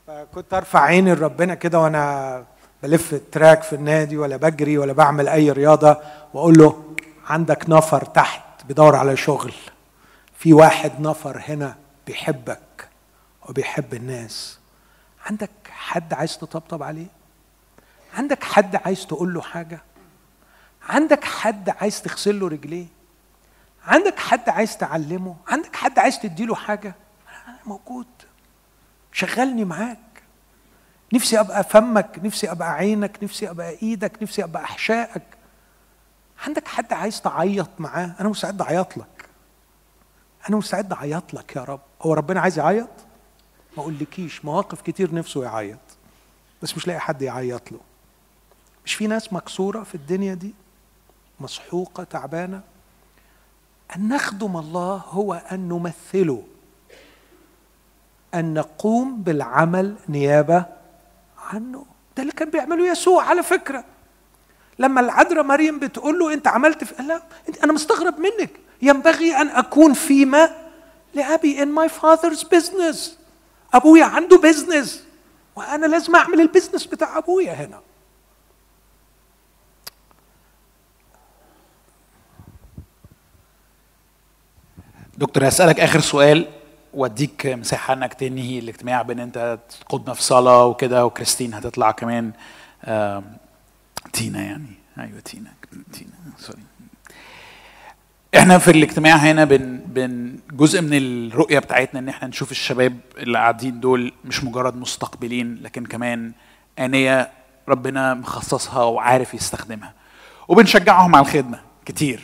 فكنت أرفع عيني لربنا كده وأنا بلف التراك في النادي ولا بجري ولا بعمل أي رياضة وأقول له عندك نفر تحت بيدور على شغل. في واحد نفر هنا بيحبك وبيحب الناس. عندك حد عايز تطبطب عليه؟ عندك حد عايز تقول له حاجة؟ عندك حد عايز تغسل له رجليه؟ عندك حد عايز تعلمه؟ عندك حد عايز تديله حاجة؟ أنا موجود. شغلني معاك. نفسي أبقى فمك نفسي أبقى عينك نفسي أبقى إيدك نفسي أبقى أحشائك. عندك حد عايز تعيط معاه؟ أنا مستعد أعيط لك. أنا مستعد أعيط لك يا رب. هو ربنا عايز يعيط؟ ما أقولكيش مواقف كتير نفسه يعيط بس مش لاقي حد يعيط له. مش في ناس مكسورة في الدنيا دي؟ مسحوقة تعبانة؟ أن نخدم الله هو أن نمثله. أن نقوم بالعمل نيابة عنه. ده اللي كان بيعمله يسوع على فكرة. لما العذراء مريم بتقول له أنت عملت في لا أنا مستغرب منك. ينبغي أن أكون فيما لأبي in my father's business. ابويا عنده business وأنا لازم أعمل ال business بتاع أبويا هنا. دكتور هسألك آخر سؤال وأديك مساحة إنك تنهي الاجتماع بإن أنت تقودنا في صلاة وكده وكريستين هتطلع كمان. تينا يعني. أيوه تينا تينا سوري. إحنا في الاجتماع هنا بن بن جزء من الرؤية بتاعتنا ان إحنا نشوف الشباب اللي قاعدين دول مش مجرد مستقبلين لكن كمان آنية ربنا مخصصها وعارف يستخدمها. وبنشجعهم على الخدمة كتير.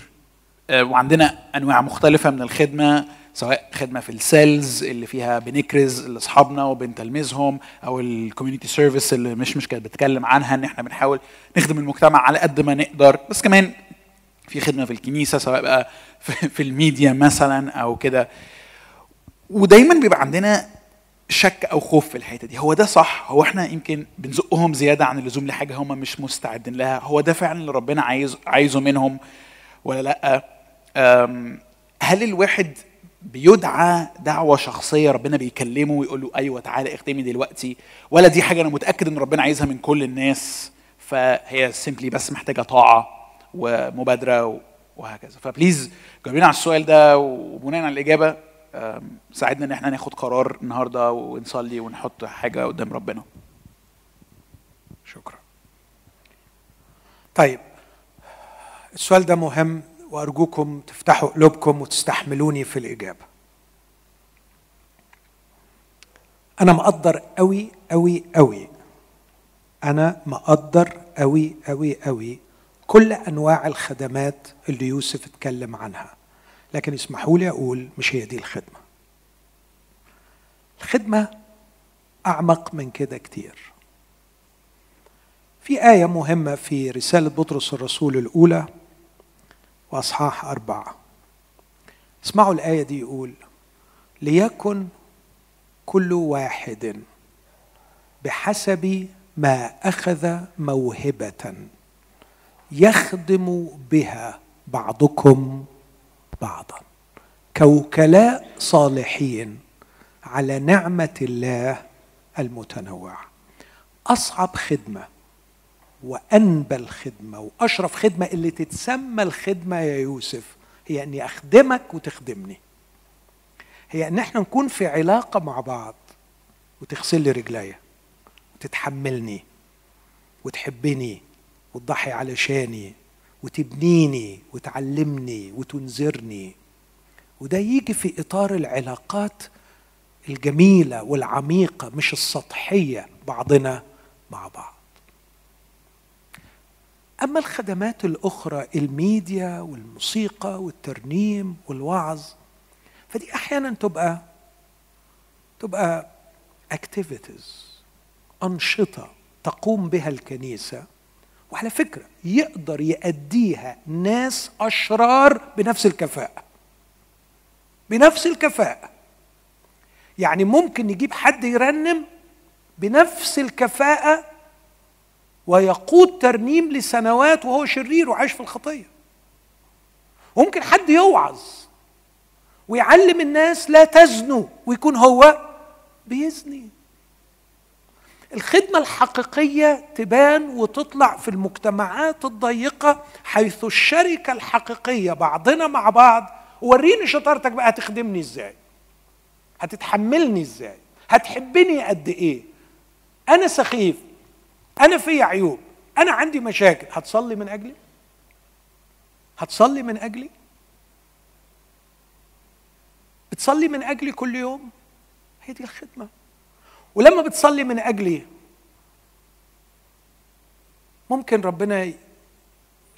آه، وعندنا أنواع مختلفة من الخدمة سواء خدمة في ال cells اللي فيها بنكرز لأصحابنا وبنتلمذهم أو ال community service اللي مش مش كانت بتتكلم عنها إن إحنا بنحاول نخدم المجتمع على قد ما نقدر. بس كمان في خدمة في الكنيسة سواء بقى في, الميديا مثلا أو كده. ودايما بيبقى عندنا شك أو خوف في الحتة دي. هو ده صح؟ هو إحنا يمكن بنزقهم زيادة عن اللزوم لحاجة هم مش مستعدين لها؟ هو ده فعلا اللي ربنا عايز عايزه منهم ولا لأ؟ هل الواحد بيدعى دعوة شخصية ربنا بيكلمه ويقول له أيوه تعالى اخدمي دلوقتي؟ ولا دي حاجة أنا متأكد إن ربنا عايزها من كل الناس فهي simply بس محتاجة طاعة؟ ومبادرة وهكذا. ف please جاوبينا على السؤال ده وبناء على الإجابة ساعدنا إن إحنا ناخد قرار النهارده ونصلي ونحط حاجة قدام ربنا. شكرا. طيب السؤال ده مهم وأرجوكم تفتحوا قلوبكم وتستحملوني في الإجابة. أنا مقدر قوي قوي قوي أنا مقدر قوي قوي قوي كل أنواع الخدمات اللي يوسف اتكلم عنها. لكن اسمحوا لي أقول مش هي دي الخدمة. الخدمة أعمق من كده كتير. في آية مهمة في رسالة بطرس الرسول الأولى وأصحاح أربعة. اسمعوا الآية دي يقول ليكن كل واحد بحسب ما أخذ موهبة. يخدم بها بعضكم بعضا. كوكلاء صالحين على نعمة الله المتنوعة. أصعب خدمة وأنبى الخدمة وأشرف خدمة اللي تتسمى الخدمة يا يوسف هي أني أخدمك وتخدمني. هي أن إحنا نكون في علاقة مع بعض وتغسل لي رجليا وتتحملني وتحبني وتضحي علشاني وتبنيني وتعلمني وتنذرني. وده يجي في إطار العلاقات الجميلة والعميقة مش السطحية بعضنا مع بعض. أما الخدمات الأخرى الميديا والموسيقى والترنيم والوعظ فدي أحيانا تبقى تبقى activities أنشطة تقوم بها الكنيسة. وعلى فكرة يقدر يأديها ناس أشرار بنفس الكفاءة. بنفس الكفاءة. يعني ممكن نجيب حد يرنم بنفس الكفاءة ويقود ترنيم لسنوات وهو شرير وعايش في الخطية. ممكن حد يوعظ ويعلم الناس لا تزنوا ويكون هو بيزني. الخدمة الحقيقية تبان وتطلع في المجتمعات الضيقة حيث الشركة الحقيقية بعضنا مع بعض وريني شطارتك بقى هتخدمني إزاي؟ هتتحملني إزاي؟ هتحبني قد إيه؟ أنا سخيف أنا في عيوب أنا عندي مشاكل. هتصلي من أجلي؟ هتصلي من أجلي؟ بتصلي من أجلي كل يوم؟ هي دي الخدمة. ولما بتصلي من أجلي ممكن ربنا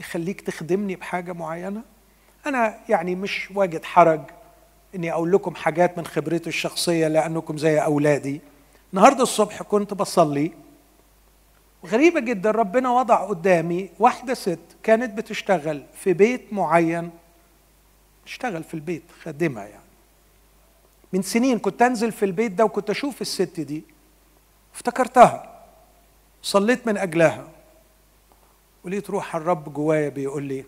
يخليك تخدمني بحاجة معينة؟ أنا يعني مش واجد حرج إني أقول لكم حاجات من خبرتي الشخصية لأنكم زي أولادي. النهارده الصبح كنت بصلي. غريبة جدا ربنا وضع قدامي واحدة ست كانت بتشتغل في بيت معين. تشتغل في البيت خادمة يعني. من سنين كنت أنزل في البيت ده وكنت أشوف الست دي افتكرتها صليت من أجلها ولقيت روح الرب جوايا بيقول لي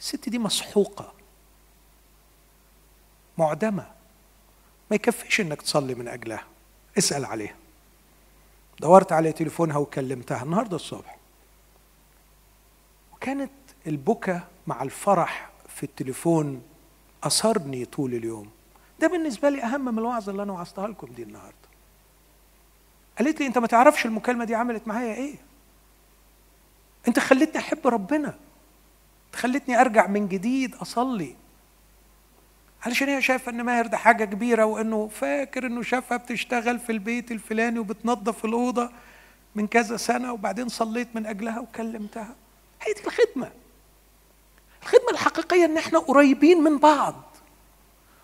الست دي مسحوقة معدمة ما يكفيش إنك تصلي من أجلها اسأل عليها. دورت على تليفونها وكلمتها النهارده الصبح. وكانت البكا مع الفرح في التليفون أثرني طول اليوم. ده بالنسبة لي أهم من الوعظه اللي أنا وعظتها لكم دي النهارده. قالت لي أنت ما تعرفش المكالمة دي عملت معايا إيه؟ أنت خلتني أحب ربنا. خلتني أرجع من جديد أصلي. علشان هي شايفة إن ماهر ده حاجة كبيرة وإنه فاكر إنه شافها بتشتغل في البيت الفلاني وبتنظف الأوضة من كذا سنة وبعدين صليت من أجلها وكلمتها. هي دي الخدمة. الخدمة الحقيقية إن إحنا قريبين من بعض.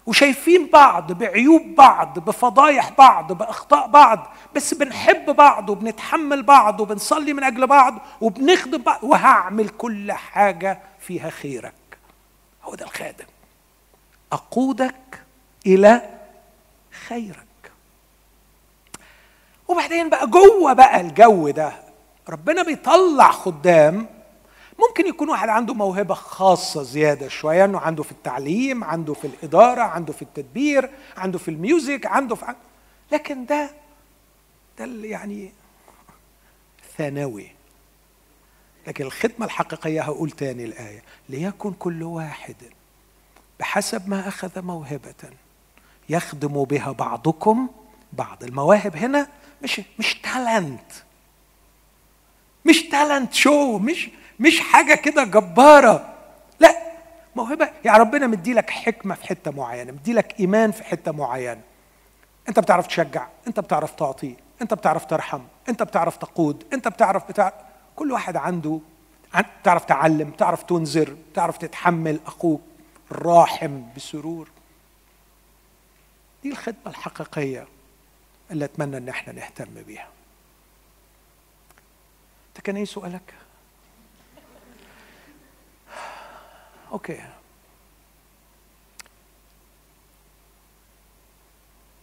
وشايفين بعض بعيوب بعض بفضايح بعض بأخطاء بعض بس بنحب بعض وبنتحمل بعض وبنصلي من أجل بعض وبنخدم بعض. وهعمل كل حاجة فيها خيرك. هو ده الخادم. أقودك إلى خيرك. وبعدين بقى جوه بقى الجو ده ربنا بيطلع خدام ممكن يكون واحد عنده موهبة خاصة زيادة شوية إنه عنده في التعليم عنده في الإدارة عنده في التدبير عنده في الميوزك عنده في لكن ده ده يعني ثانوي. لكن الخدمة الحقيقية هقول تاني الآية. ليكن كل واحد بحسب ما أخذ موهبة يخدم بها بعضكم بعض. المواهب هنا مش مش تالنت مش تالنت شو مش مش حاجة كده جبارة. لا موهبه يا ربنا مدي لك حكمة في حتة معينة مدي لك إيمان في حتة معينة. أنت بتعرف تشجع أنت بتعرف تعطي أنت بتعرف ترحم أنت بتعرف تقود أنت بتعرف بتاع كل واحد عنده تعرف تعلم تعرف تنذر تعرف تتحمل أخوك الراحم بسرور. دي الخدمة الحقيقية اللي أتمنى إن إحنا نهتم بيها. أنت كان إيه سؤالك؟ أوكي.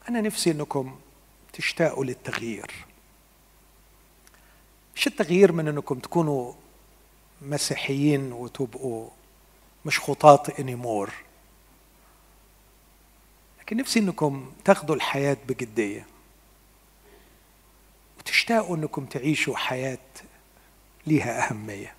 أنا نفسي أنكم تشتاقوا للتغيير. مش التغيير من أنكم تكونوا مسيحيين وتبقوا مش خطاة انيمور لكن نفسي أنكم تاخدوا الحياة بجدية. وتشتاقوا أنكم تعيشوا حياة ليها أهمية.